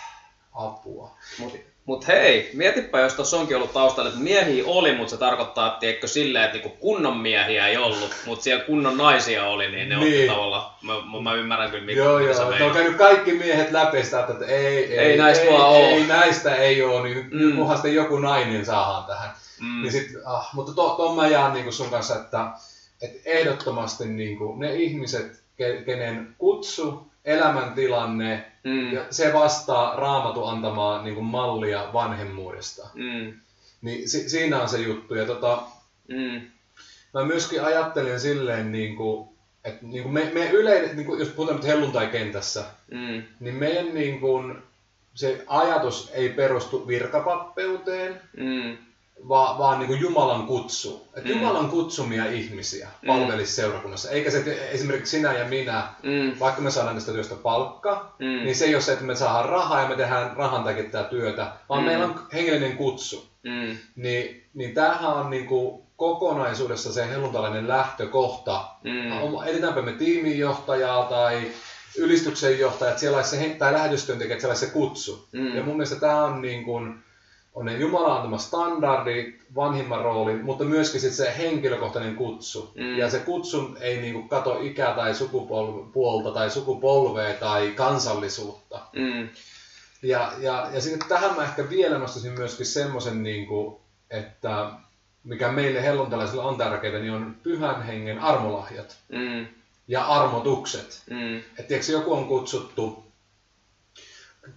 apua. Mut, mut hei, mietipä, jos tuossa onkin ollut taustalla, että miehiä oli, mutta se tarkoittaa, että tiedätkö, silleen, että niinku kunnon miehiä ei ollut, mutta siellä kunnon naisia oli, niin ne niin. on tavallaan, mä, mä, ymmärrän kyllä, mitä, joo, joo, se on käynyt kaikki miehet läpi sitä, että ei, ei, ei, näistä ei, vaan ei, ei, näistä ei ole, niin mm. kunhan sitten joku nainen saadaan tähän. Mm. Niin sit, ah, mutta tuon to, mä jaan niin sun kanssa, että, että ehdottomasti niin kuin, ne ihmiset, kenen kutsu elämäntilanne, mm. ja se vastaa raamatu antamaa niin kuin mallia vanhemmuudesta. Mm. Niin si- siinä on se juttu. Ja tota, mm. Mä myöskin ajattelin silleen, niin kuin, että niin kuin me, me yleinen, niin kuin, jos puhutaan nyt helluntai-kentässä, mm. niin meidän niin kuin, se ajatus ei perustu virkapappeuteen, mm vaan, vaan niin kuin Jumalan kutsu. Että mm. Jumalan kutsumia ihmisiä mm. palvelisi seurakunnassa. Eikä se, että esimerkiksi sinä ja minä, mm. vaikka me saadaan tästä työstä palkka, mm. niin se ei ole se, että me saadaan rahaa ja me tehdään rahan takia tätä työtä, vaan mm. meillä on hengellinen kutsu. Mm. Niin, niin tämähän on niin kuin kokonaisuudessa se helluntalainen lähtökohta. Mm. Etitäänpä me tiiminjohtajaa tai ylistyksen johtajat, siellä se, tai lähetystyöntekijät, siellä se kutsu. Mm. Ja mun mielestä tämä on niin kuin, on ne Jumalan antama standardi, vanhimman roolin, mutta myöskin sit se henkilökohtainen kutsu. Mm. Ja se kutsu ei niinku kato ikää tai sukupuolta tai sukupolvea tai kansallisuutta. Mm. Ja, ja, ja sitten tähän mä ehkä vielä nostaisin myöskin semmoisen, niinku, että mikä meille helluntalaisilla on tärkeää, niin on pyhän hengen armolahjat mm. ja armotukset. Mm. Että joku on kutsuttu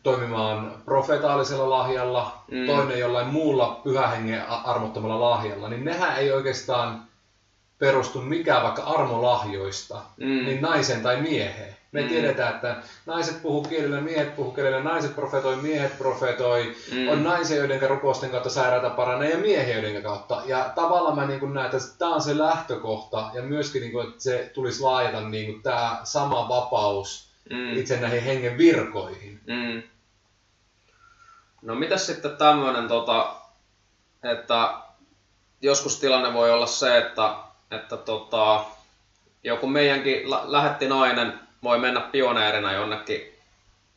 toimimaan profetaalisella lahjalla, mm. toinen jollain muulla pyhähengen armottomalla lahjalla, niin nehän ei oikeastaan perustu mikään vaikka armolahjoista, mm. niin naisen tai mieheen. Me mm. tiedetään, että naiset puhuu kielellä, miehet puhuu kielellä, naiset profetoi, miehet profetoi, mm. on naisia, joiden rukousten kautta sairaata paranee ja miehiä, joiden kautta. Ja tavallaan mä niin näen, että tämä on se lähtökohta ja myöskin, niin kuin, että se tulisi laajata niin kuin, tämä sama vapaus mm. itse näihin hengen virkoihin. Mm. No mitäs sitten tämmöinen, tota, että joskus tilanne voi olla se, että, että tota, joku meidänkin lä- lähetti nainen voi mennä pioneerina jonnekin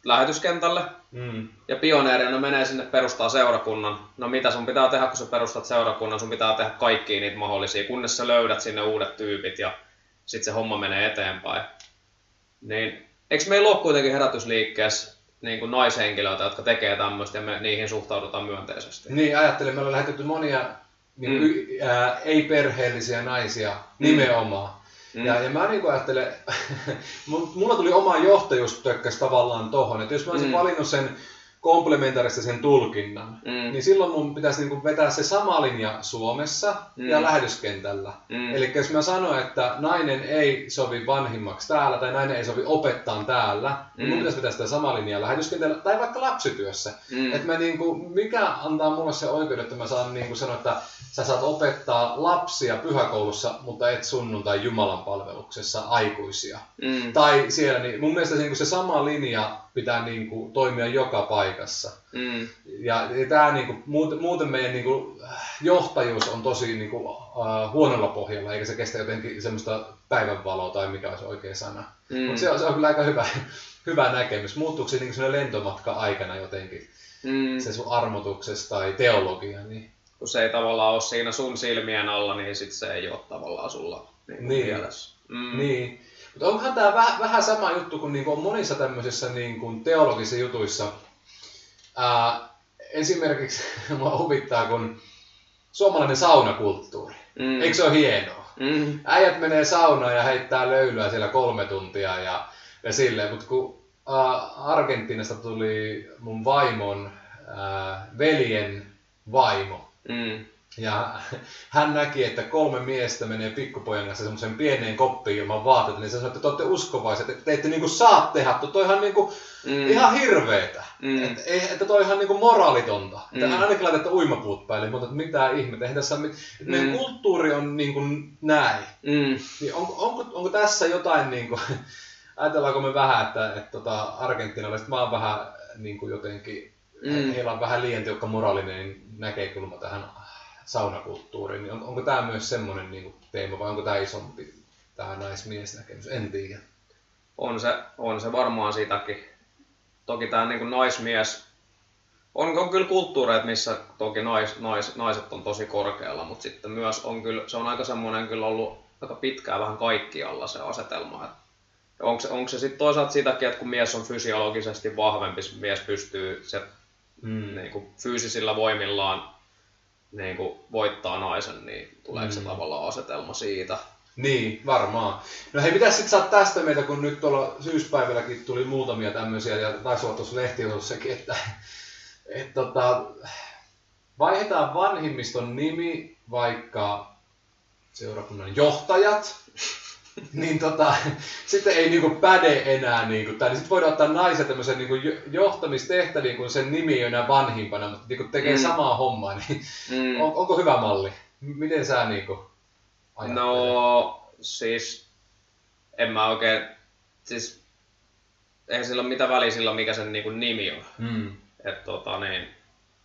lähetyskentälle. Mm. Ja pioneerina menee sinne perustaa seurakunnan. No mitä sun pitää tehdä, kun sä perustat seurakunnan? Sun pitää tehdä kaikki niitä mahdollisia, kunnes sä löydät sinne uudet tyypit ja sitten se homma menee eteenpäin. Niin eikö meillä ole kuitenkin herätysliikkeessä niin kuin naishenkilöitä, jotka tekee tämmöistä ja me niihin suhtaudutaan myönteisesti. Niin, ajattelin, me ollaan lähetetty monia niin kuin, mm. ää, ei-perheellisiä naisia nimenomaan. Mm. Ja, ja mä niin ajattelen, mulla tuli oma johtajuus tavallaan tohon, että jos mä olisin mm. valinnut sen komplementaristisen tulkinnan, mm. niin silloin mun pitäisi niinku vetää se sama linja Suomessa mm. ja lähetyskentällä. Mm. Eli jos mä sanon, että nainen ei sovi vanhimmaksi täällä tai nainen ei sovi opettaa täällä, mm. niin mun mm. pitäisi vetää sitä samaa linjaa lähetyskentällä tai vaikka lapsityössä. Mm. Että mä niinku, mikä antaa mulle se oikeuden, että mä saan niinku sanoa, että sä saat opettaa lapsia pyhäkoulussa, mutta et sunnuntai Jumalan palveluksessa aikuisia. Mm. Tai siellä, niin mun mielestä niin se sama linja pitää niin kuin, toimia joka paikassa. Mm. Ja, ja tämä niin kuin, muuten, meidän niin kuin, johtajuus on tosi niin kuin, uh, huonolla pohjalla, eikä se kestä jotenkin semmoista päivänvaloa tai mikä olisi oikea sana. Mm. Mutta se, on, se on kyllä aika hyvä, hyvä näkemys. Muuttuuko se niin lentomatka aikana jotenkin, mm. se sun armotuksessa tai teologia, niin kun se ei tavallaan ole siinä sun silmien alla, niin sit se ei ole tavallaan sulla niin niin. mielessä. Mm. Niin. Mutta onkohan tämä vähän, vähän sama juttu kuin niinku on monissa tämmöisissä niinku teologisissa jutuissa. Ää, esimerkiksi mua huvittaa, kun suomalainen saunakulttuuri. Mm. Eikö se ole hienoa? Mm. Äijät menee saunaan ja heittää löylyä siellä kolme tuntia ja, ja silleen, mutta kun äh, Argentiinasta tuli mun vaimon äh, veljen vaimo, Mm. Ja hän näki, että kolme miestä menee pikkupojan kanssa semmoisen pieneen koppiin ilman vaatteita, niin se sanoi, että te olette uskovaiset, että te ette niinku saa tehdä, toi ihan, niinku, mm. ihan hirveetä. Mm. Että, että toi ihan niinku moraalitonta. Mm. Että hän ainakin laitetta uimapuut päälle, mutta että mitä ihmettä, eihän tässä mit... mm. meidän kulttuuri on niinku näin. Mm. Niin onko, onko, onko, tässä jotain, niinku, ajatellaanko me vähän, että, että, että tota, argentinalaiset, mä oon vähän niinku jotenkin Mm. Heillä on vähän liian tiukka moraalinen näkökulma tähän saunakulttuuriin. Niin on, onko tämä myös semmoinen niin teema vai onko tämä isompi, tämä naismiesnäkemys? En tiedä. On se, on se varmaan sitäkin. Toki tämä niin naismies, on, on kyllä kulttuureita, missä toki nais, nais, naiset on tosi korkealla, mutta sitten myös on kyllä, se on aika semmoinen kyllä ollut aika pitkään vähän kaikkialla se asetelma. Että onko se, onko se sitten toisaalta sitäkin, että kun mies on fysiologisesti vahvempi, mies pystyy, se mm. niin kuin fyysisillä voimillaan niin kuin voittaa naisen, niin tuleeko mm. se tavallaan asetelma siitä? Niin, varmaan. No hei, mitä sitten saat tästä meitä, kun nyt tuolla syyspäivälläkin tuli muutamia tämmöisiä, ja taisi olla tuossa lehtiotossakin, että et, tota, vaihdetaan vanhimmiston nimi vaikka seurakunnan johtajat, niin tota, sitten ei niinku päde enää, niinku, tai niin sitten voidaan ottaa naisen tämmöisen niinku johtamistehtäviin, kun sen nimi ole enää vanhimpana, mutta niinku tekee mm. samaa hommaa, niin mm. on, onko hyvä malli? Miten sä niinku ajattelet? No siis, en mä oikein, siis eihän sillä ole mitään väliä sillä, mikä sen niinku nimi on. Mm. Et, tota, niin,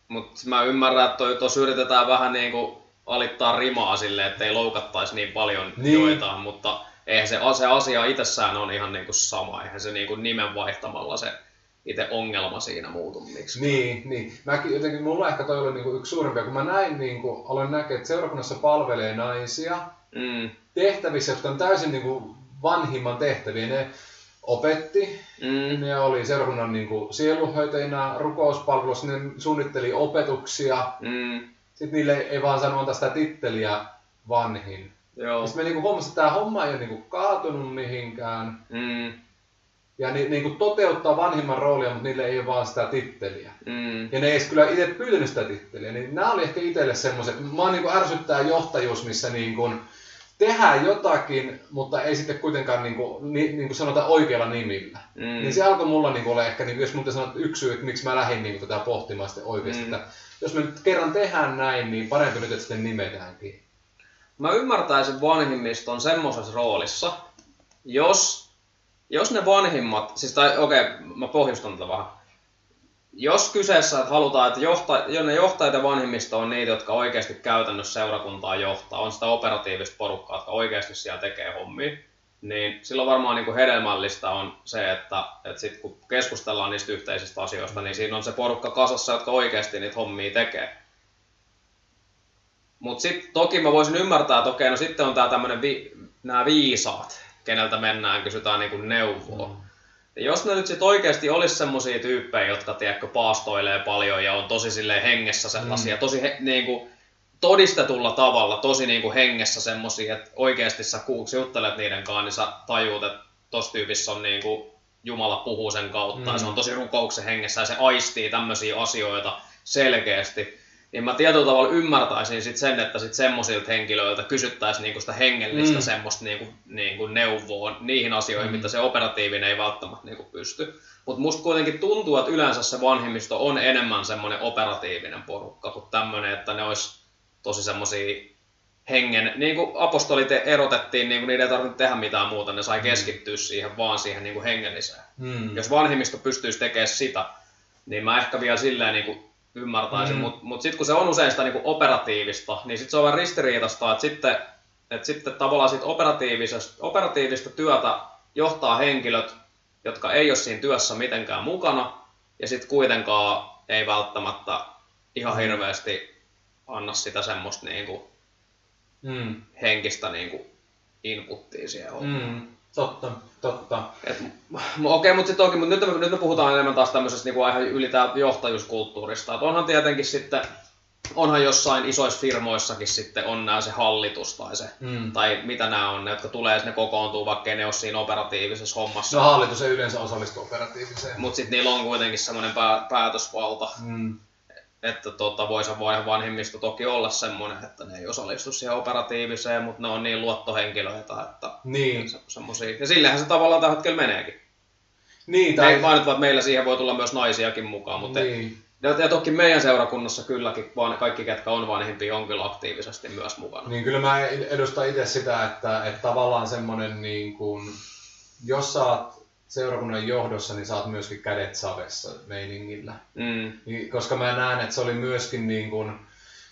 mutta mä ymmärrän, että tuossa yritetään vähän niinku alittaa rimaa silleen, ettei loukattaisi niin paljon niin. joitain, mutta eihän se, se asia itsessään on ihan niin kuin sama, eihän se niin kuin nimen vaihtamalla se itse ongelma siinä muutu miksi. Niin, niin. Mäkin jotenkin, mulla ehkä toi oli niin kuin yksi suurimpia, kun mä näin, niin kuin, olen näkee, että seurakunnassa palvelee naisia mm. tehtävissä, jotka on täysin niin kuin vanhimman tehtäviä. Ne opetti, mm. ne oli seurakunnan niin kuin, sieluhoitajina, rukouspalvelussa, ne suunnitteli opetuksia. Mm. Sitten niille ei vaan sanota sitä titteliä vanhin. Joo. Sitten me niinku huomasin, että tämä homma ei ole niinku kaatunut mihinkään. Mm. Ja ni, niinku toteuttaa vanhimman roolia, mutta niille ei ole vaan sitä titteliä. Mm. Ja ne ei edes kyllä itse pyytänyt sitä titteliä. Niin nämä oli ehkä itselle semmoiset, mä niinku ärsyttää johtajuus, missä niinku tehdään jotakin, mutta ei sitten kuitenkaan niinku, ni, niinku sanota oikealla nimillä. Mm. Niin se alkoi mulla niinku olla ehkä, niinku, jos mun sanoa yksi syy, että miksi mä lähdin niinku tätä pohtimaan sitten oikeasti, mm. että jos me nyt kerran tehdään näin, niin parempi nyt, että sitten nimetäänkin mä ymmärtäisin vanhimmiston semmoisessa roolissa, jos, jos ne vanhimmat, siis tai okei, okay, mä pohjustan tätä vähän. Jos kyseessä, että halutaan, että johta, jo ne johtajat ja vanhimmisto on niitä, jotka oikeasti käytännössä seurakuntaa johtaa, on sitä operatiivista porukkaa, jotka oikeasti siellä tekee hommia, niin silloin varmaan niin kuin hedelmällistä on se, että, että sit kun keskustellaan niistä yhteisistä asioista, niin siinä on se porukka kasassa, jotka oikeasti niitä hommia tekee. Mutta sitten toki mä voisin ymmärtää, että okei, no sitten on tää tämmönen vi, nämä viisaat, keneltä mennään, kysytään niinku neuvoa. Mm. Ja jos ne nyt sit oikeasti olisi semmosia tyyppejä, jotka tiedätkö, paastoilee paljon ja on tosi silleen hengessä sellaisia, mm. tosi he, niin kuin, todistetulla tavalla, tosi niin kuin hengessä semmosia, että oikeasti sä kuuksi juttelet niiden kanssa, niin sä tajuut, että tossa tyypissä on niin kuin, Jumala puhuu sen kautta mm. ja se on tosi rukouksen hengessä ja se aistii tämmöisiä asioita selkeästi niin mä tietyllä tavalla ymmärtäisin sit sen, että sit semmoisilta henkilöiltä kysyttäisiin niinku sitä hengellistä mm. semmoista niinku, niinku neuvoa niihin asioihin, mm. mitä se operatiivinen ei välttämättä niinku pysty. Mutta musta kuitenkin tuntuu, että yleensä se vanhemmisto on enemmän semmoinen operatiivinen porukka kuin tämmöinen, että ne olisi tosi semmoisia hengen, niin kuin apostolit erotettiin, niin kuin niiden ei tarvinnut tehdä mitään muuta, ne sai mm. keskittyä siihen, vaan siihen niin kuin hengelliseen. Mm. Jos vanhemmisto pystyisi tekemään sitä, niin mä ehkä vielä silleen niin kuin ymmärtäisin, mm. mutta mut sitten kun se on usein sitä niinku operatiivista, niin sitten se on vähän ristiriitasta, että sitten, et sitten tavallaan sit operatiivisesta, operatiivista työtä johtaa henkilöt, jotka ei ole siinä työssä mitenkään mukana, ja sitten kuitenkaan ei välttämättä ihan mm. hirveästi anna sitä semmoista niinku mm. henkistä niinku inputtia siihen mm. Totta, totta. Okei, okay, mutta sitten mutta nyt, me, nyt me puhutaan enemmän taas tämmöisestä niin kuin yli johtajuuskulttuurista. Että onhan tietenkin sitten, onhan jossain isoissa firmoissakin sitten on nämä se hallitus tai se, mm. tai mitä nämä on, ne, jotka tulee ne kokoontuu, vaikka ne ole siinä operatiivisessa hommassa. No hallitus ei yleensä osallistu operatiiviseen. Mutta sitten niillä on kuitenkin semmoinen pää, päätösvalta. Mm että tota, voisi vanhemmista toki olla semmoinen, että ne ei osallistu siihen operatiiviseen, mutta ne on niin luottohenkilöitä, että niin. se, semmosia. Ja sillehän se tavallaan tällä hetkellä meneekin. Niin, tai... Mainittu, että meillä siihen voi tulla myös naisiakin mukaan, mutta niin. Ja, ja toki meidän seurakunnassa kylläkin vaan kaikki, ketkä on vanhempia, on kyllä aktiivisesti myös mukana. Niin kyllä mä edustan itse sitä, että, että tavallaan semmoinen, niin kuin, jos sä oot seurakunnan johdossa, niin saat myöskin kädet savessa meiningillä. Mm. Niin, koska mä näen, että se oli myöskin niin kuin,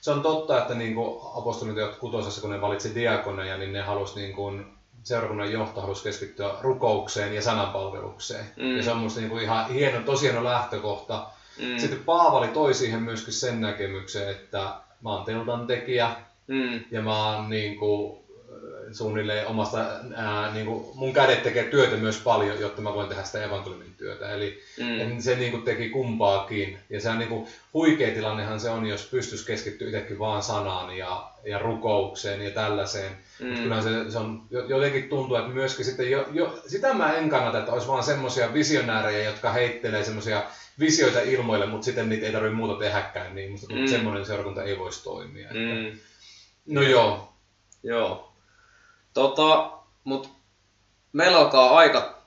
se on totta, että niin kuin apostolit kutosessa, kun ne valitsi diakoneja, niin ne halusi niin kuin, seurakunnan johto halusi keskittyä rukoukseen ja sananpalvelukseen. Mm. Ja se on musta niin kuin ihan hieno, tosi hieno lähtökohta. Mm. Sitten Paavali toi siihen myöskin sen näkemyksen, että mä oon teltan tekijä mm. ja mä oon niin kuin, suunnilleen omasta, ää, niin kuin mun kädet tekee työtä myös paljon, jotta mä voin tehdä sitä evankeliumin työtä. Eli mm. se niin kuin teki kumpaakin. Ja se on niin kuin, huikea tilannehan se on, jos pystyisi keskittyä itsekin vaan sanaan ja, ja rukoukseen ja tällaiseen. Mm. Mutta kyllä se, se on, jotenkin tuntuu, että myöskin sitten jo, jo, sitä mä en kannata, että olisi vaan semmoisia visionäärejä, jotka heittelee semmoisia visioita ilmoille, mutta sitten niitä ei tarvitse muuta tehdäkään, niin musta mm. semmoinen seurakunta ei voisi toimia. Mm. Että, no joo. Joo. Tota, mut meillä alkaa aika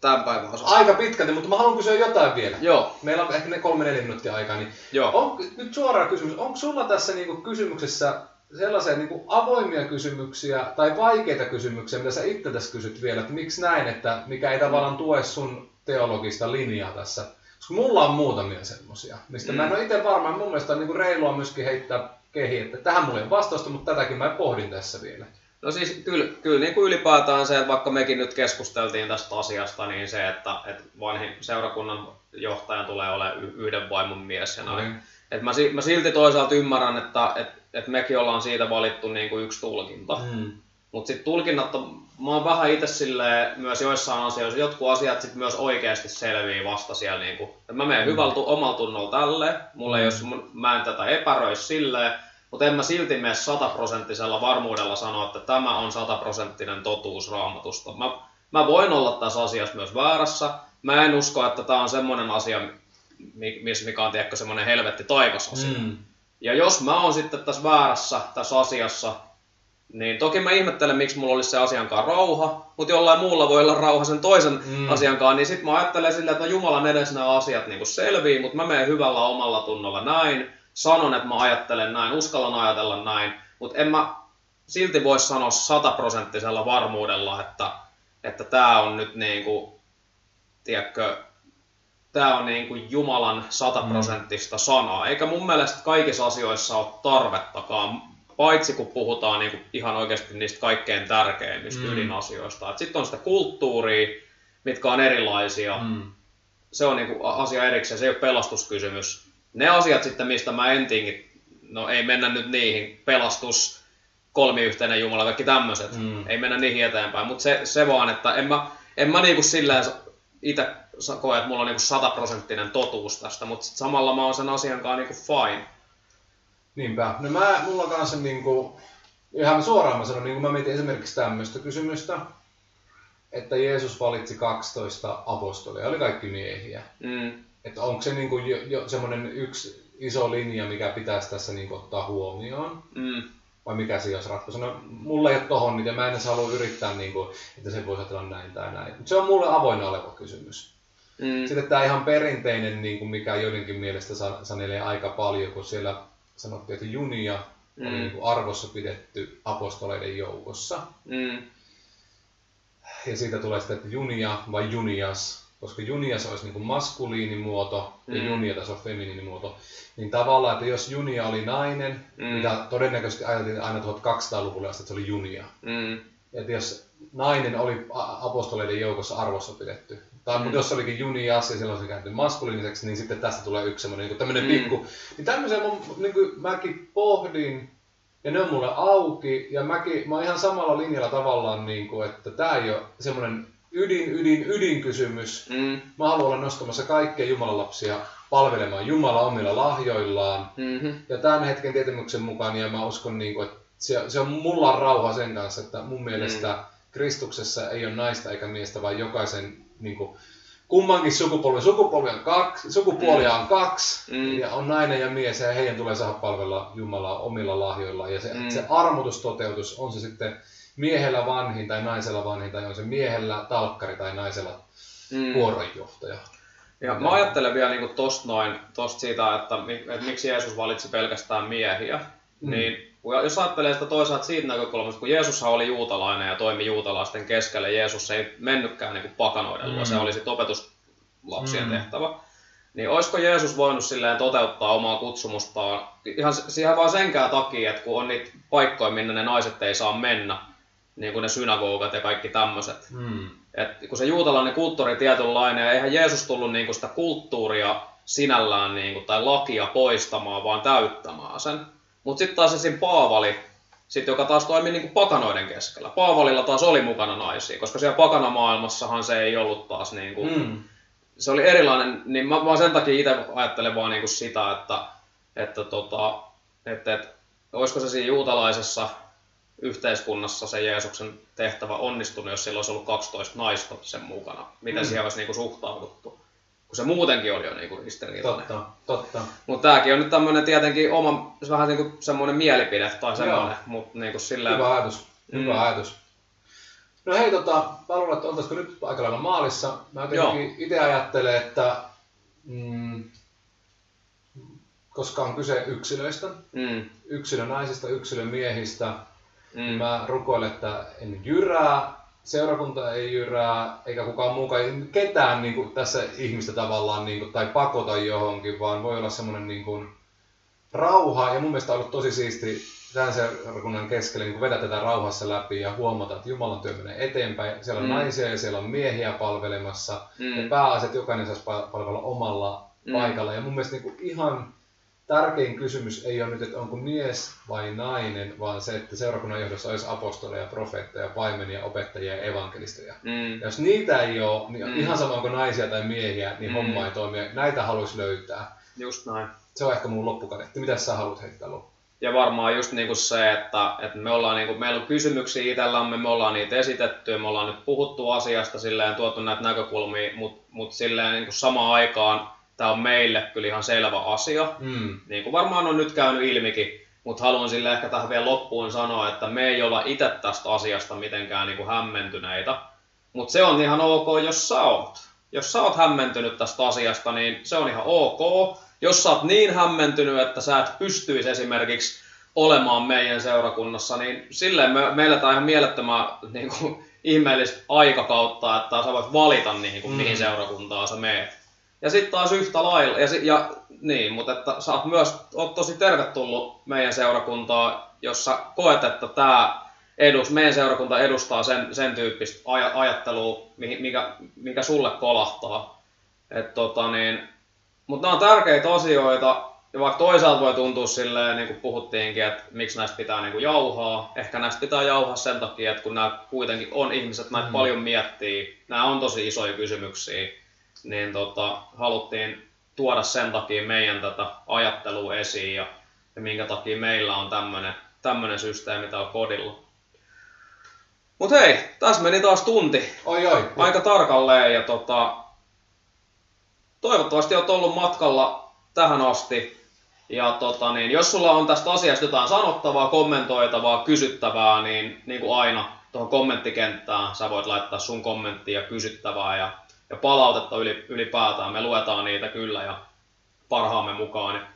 tämän päivän osalta. Aika pitkälti, mutta mä haluan kysyä jotain vielä. Joo. Meillä on ehkä ne kolme neljä minuuttia aikaa. Niin Joo. On, nyt suora kysymys. Onko sulla tässä niinku kysymyksessä sellaisia niinku avoimia kysymyksiä tai vaikeita kysymyksiä, mitä sä itse tässä kysyt vielä, että miksi näin, että mikä ei tavallaan tue sun teologista linjaa tässä? Koska mulla on muutamia semmoisia, mistä mm. mä en ole itse varma. Mun mielestä on niinku reilua myöskin heittää kehi, että tähän mulla ei ole vastausta, mutta tätäkin mä pohdin tässä vielä. No siis kyllä, kyllä niin kuin ylipäätään se, että vaikka mekin nyt keskusteltiin tästä asiasta, niin se, että, että vanhin seurakunnan johtaja tulee olemaan yhden vaimon mies ja näin. Mm. Et mä, mä silti toisaalta ymmärrän, että et, et mekin ollaan siitä valittu niin kuin yksi tulkinta. Mm. Mutta sitten tulkinnat, mä oon vähän itse myös joissain asioissa, jotkut asiat sit myös oikeasti selvii vasta siellä. Niin kuin, että mä menen mm. hyvällä omalla tunnolla tälle, mulla mm. jos, mä en tätä epäröi silleen, mutta en mä silti mene sataprosenttisella varmuudella sanoa, että tämä on sataprosenttinen totuus raamatusta. Mä, mä voin olla tässä asiassa myös väärässä. Mä en usko, että tämä on semmoinen asia, mikä on tiedätkö, semmoinen helvetti taivas asia. Mm. Ja jos mä oon sitten tässä väärässä tässä asiassa, niin toki mä ihmettelen, miksi mulla olisi se asiankaan rauha, mutta jollain muulla voi olla rauha sen toisen mm. asiankaan, niin sitten mä ajattelen silleen, että no Jumalan edessä nämä asiat niin selvii, mutta mä menen hyvällä omalla tunnolla näin, sanon, että mä ajattelen näin, uskallan ajatella näin, mutta en mä silti voi sanoa sataprosenttisella varmuudella, että, että tämä on nyt niin kuin, tiedätkö, tämä on niin kuin Jumalan sataprosenttista mm. sanaa. Eikä mun mielestä kaikissa asioissa ole tarvettakaan, paitsi kun puhutaan niin kuin ihan oikeasti niistä kaikkein tärkeimmistä mm. ydinasioista. Sitten on sitä kulttuuria, mitkä on erilaisia. Mm. Se on niin kuin asia erikseen, se ei ole pelastuskysymys ne asiat sitten, mistä mä en tingi, no ei mennä nyt niihin, pelastus, kolmiyhteinen Jumala, kaikki tämmöiset, mm. ei mennä niihin eteenpäin, mutta se, se vaan, että en mä, en mä niinku silleen itse koen, että mulla on niinku sataprosenttinen totuus tästä, mutta sit samalla mä oon sen asian kanssa niinku fine. Niinpä. No mä, mulla on kanssa niinku, ihan suoraan mä sanon, niin kun mä mietin esimerkiksi tämmöistä kysymystä, että Jeesus valitsi 12 apostolia, oli kaikki miehiä. Mm. Että onko se niinku jo, jo semmoinen yksi iso linja, mikä pitäisi tässä niinku ottaa huomioon? Mm. Vai mikä se olisi ratkaisu? No, mulla ei ole tohon niitä, mä en edes halua yrittää, niinku, että se voisi ajatella näin tai näin. Mutta se on mulle avoin oleva kysymys. Mm. Sitten tämä ihan perinteinen, niin kuin mikä joidenkin mielestä sa- sanelee aika paljon, kun siellä sanottiin, että junia mm. Mm. niin kuin arvossa pidetty apostoleiden joukossa. Mm. Ja siitä tulee sitten, että junia vai junias, koska junias olisi niin kuin maskuliinimuoto ja Mm. junia taas on feminiinimuoto. Niin tavallaan, että jos junia oli nainen, Mm. mitä todennäköisesti ajateltiin aina 1200-luvulle asti, että se oli junia. Mm. Että jos nainen oli apostoleiden joukossa arvossa pidetty, tai Mm. mm. jos se olikin junias ja silloin se kääntyi maskuliiniseksi, niin sitten tästä tulee yksi semmoinen niin tämmöinen Mm. pikku. Niin tämmöisen mun, niin kuin mäkin pohdin, ja ne on mulle auki, ja mäkin, mä oon ihan samalla linjalla tavallaan, niin kuin, että tämä ei ole semmoinen ydin, ydin, ydinkysymys. Mm. Mä haluan olla nostamassa kaikkia Jumalan lapsia palvelemaan Jumala omilla lahjoillaan, Mm-hmm. ja tämän hetken tietämyksen mukaan, ja mä uskon, niin kuin, että se, se on mulla rauha sen kanssa, että mun mielestä mm. Kristuksessa ei ole naista eikä miestä, vaan jokaisen niin kuin, kummankin sukupolven sukupolvi on kaksi, sukupuolia on kaksi, Mm. ja on nainen ja mies, ja heidän tulee saada palvella Jumalaa omilla lahjoillaan. Ja se, Mm. mm. se armotustoteutus, on se sitten miehellä vanhin tai naisella vanhin, tai on se miehellä talkkari tai naisella Mm. vuoronjohtaja. Ja mä ajattelen vielä niin tosta noin, tosta siitä, että, että miksi Jeesus valitsi pelkästään miehiä, mm. Niin jos ajattelee sitä toisaalta siitä näkökulmasta, kun Jeesushan oli juutalainen ja toimi juutalaisten keskelle, Jeesus ei mennytkään niin pakanoiden luo, Mm. se oli sitten opetuslapsien Mm. tehtävä. Niin olisiko Jeesus voinut silleen toteuttaa omaa kutsumustaan ihan siihen vaan senkään takia, että kun on niitä paikkoja, minne ne naiset ei saa mennä, niin kuin ne synagogat ja kaikki tämmöiset, Mm. et kun se juutalainen kulttuuri tietynlainen, ja eihän Jeesus tullut niinku sitä kulttuuria sinällään niinku, tai lakia poistamaan, vaan täyttämään sen. Mutta sitten taas esim. Paavali, sit, joka taas toimi niinku pakanoiden keskellä. Paavalilla taas oli mukana naisia, koska siellä pakanamaailmassahan se ei ollut taas niinku, Mm. se oli erilainen, niin mä, mä sen takia itse ajattelen vaan niinku sitä, että, että, tota, että, että olisiko se siinä juutalaisessa yhteiskunnassa se Jeesuksen tehtävä onnistunut, jos sillä olisi ollut 12 naista sen mukana. Miten Mm. siihen olisi niinku suhtauduttu? Kun se muutenkin oli jo niinku ristiriitainen. Totta, totta. Mutta tämäkin on nyt tämmöinen tietenkin oma, se vähän niinku semmoinen mielipide tai semmoinen, mutta niinku silleen... Hyvä ajatus. Mm. Hyvä ajatus. No hei, tota, mä luulen, että oltaisiko nyt aika lailla maalissa. Mä jotenkin itse ajattelen, että mm, koska on kyse yksilöistä, Mm, yksilönaisista, yksilömiehistä, mm, mä rukoilen, että en jyrää, seurakunta ei jyrää, eikä kukaan muukaan, ketään niin kuin, tässä ihmistä tavallaan niin kuin, tai pakota johonkin, vaan voi olla semmoinen niin kuin, rauha. Ja mun mielestä on ollut tosi siisti tämän seurakunnan keskellä niin vedä tätä rauhassa läpi ja huomata, että Jumalan työ menee eteenpäin. Siellä on Mm. naisia ja siellä on miehiä palvelemassa. Mm. Ja pääasia, että jokainen saisi pa- palvella omalla mm. paikalla. Ja mun mielestä niin kuin ihan tärkein kysymys ei ole nyt, että onko mies vai nainen, vaan se, että seurakunnan johdossa olisi apostoleja, profeetteja, paimenia, opettajia ja evankelisteja. mm, Ja jos niitä ei ole, niin Mm. ihan sama onko naisia tai miehiä, niin Mm. mm. homma ei toimi. Näitä haluaisi löytää. just näin. Se on ehkä mun loppukaneetti. Mitä sä haluat heittää loppuun? Ja varmaan just niinku se, että, että me ollaan niinku, meillä on kysymyksiä itsellämme, me ollaan niitä esitetty, me ollaan nyt puhuttu asiasta silleen, tuotu näitä näkökulmia, mutta mut silleen niinku samaan aikaan tämä on meille kyllä ihan selvä asia. Mm. Niin kuin varmaan on nyt käynyt ilmikin, mutta haluan sille ehkä tähän vielä loppuun sanoa, että me ei olla itse tästä asiasta mitenkään niinku hämmentyneitä. Mutta se on ihan ok, jos sä oot. Jos sä oot hämmentynyt tästä asiasta, niin se on ihan ok. Jos sä oot niin hämmentynyt, että sä et pystyisi esimerkiksi olemaan meidän seurakunnassa, niin silleen me, meillä tämä on ihan mielettömän niin kuin, ihmeellistä aikakautta, että sä voit valita niin kuin. Mm. mihin seurakuntaan sä meet. Ja sitten taas yhtä lailla, ja, si- ja niin, mutta että sä oot myös oot tosi tervetullut meidän seurakuntaan, jos sä koet, että tämä edus, meidän seurakunta edustaa sen, sen tyyppistä aj- ajattelua, mikä, mikä sulle kolahtaa. Et tota niin, mutta nämä on tärkeitä asioita, Ja vaikka toisaalta voi tuntua silleen, niin kuin puhuttiinkin, että miksi näistä pitää niin kuin jauhaa. Ehkä näistä pitää jauhaa sen takia, että kun nämä kuitenkin on ihmiset, näitä mm. paljon miettii, nämä on tosi isoja kysymyksiä, niin tota, haluttiin tuoda sen takia meidän tätä ajattelua esiin ja, ja minkä takia meillä on tämmöinen tämmönen systeemi täällä kodilla. Mut hei, tässä meni taas tunti. Oi, oi. Aika tarkalleen ja tota, toivottavasti olet ollut matkalla tähän asti. Ja tota, niin, jos sulla on tästä asiasta jotain sanottavaa, kommentoitavaa, kysyttävää, niin, niin kuin aina tuohon kommenttikenttään sä voit laittaa sun kommenttia ja kysyttävää ja, ja palautetta ylipäätään. Me luetaan niitä kyllä ja parhaamme mukaan niin,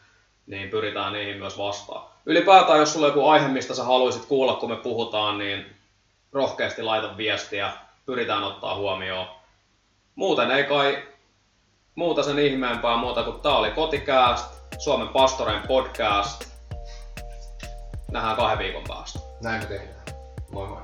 niin pyritään niihin myös vastaan. Ylipäätään, jos sulla on joku aihe, mistä sä haluaisit kuulla, kun me puhutaan, niin rohkeasti laita viestiä, pyritään ottaa huomioon. Muuten ei kai muuta sen ihmeempää muuta kuin tää oli Kotikääst, Suomen Pastoreen podcast. Nähdään kahden viikon päästä. Näin me tehdään. Moi moi.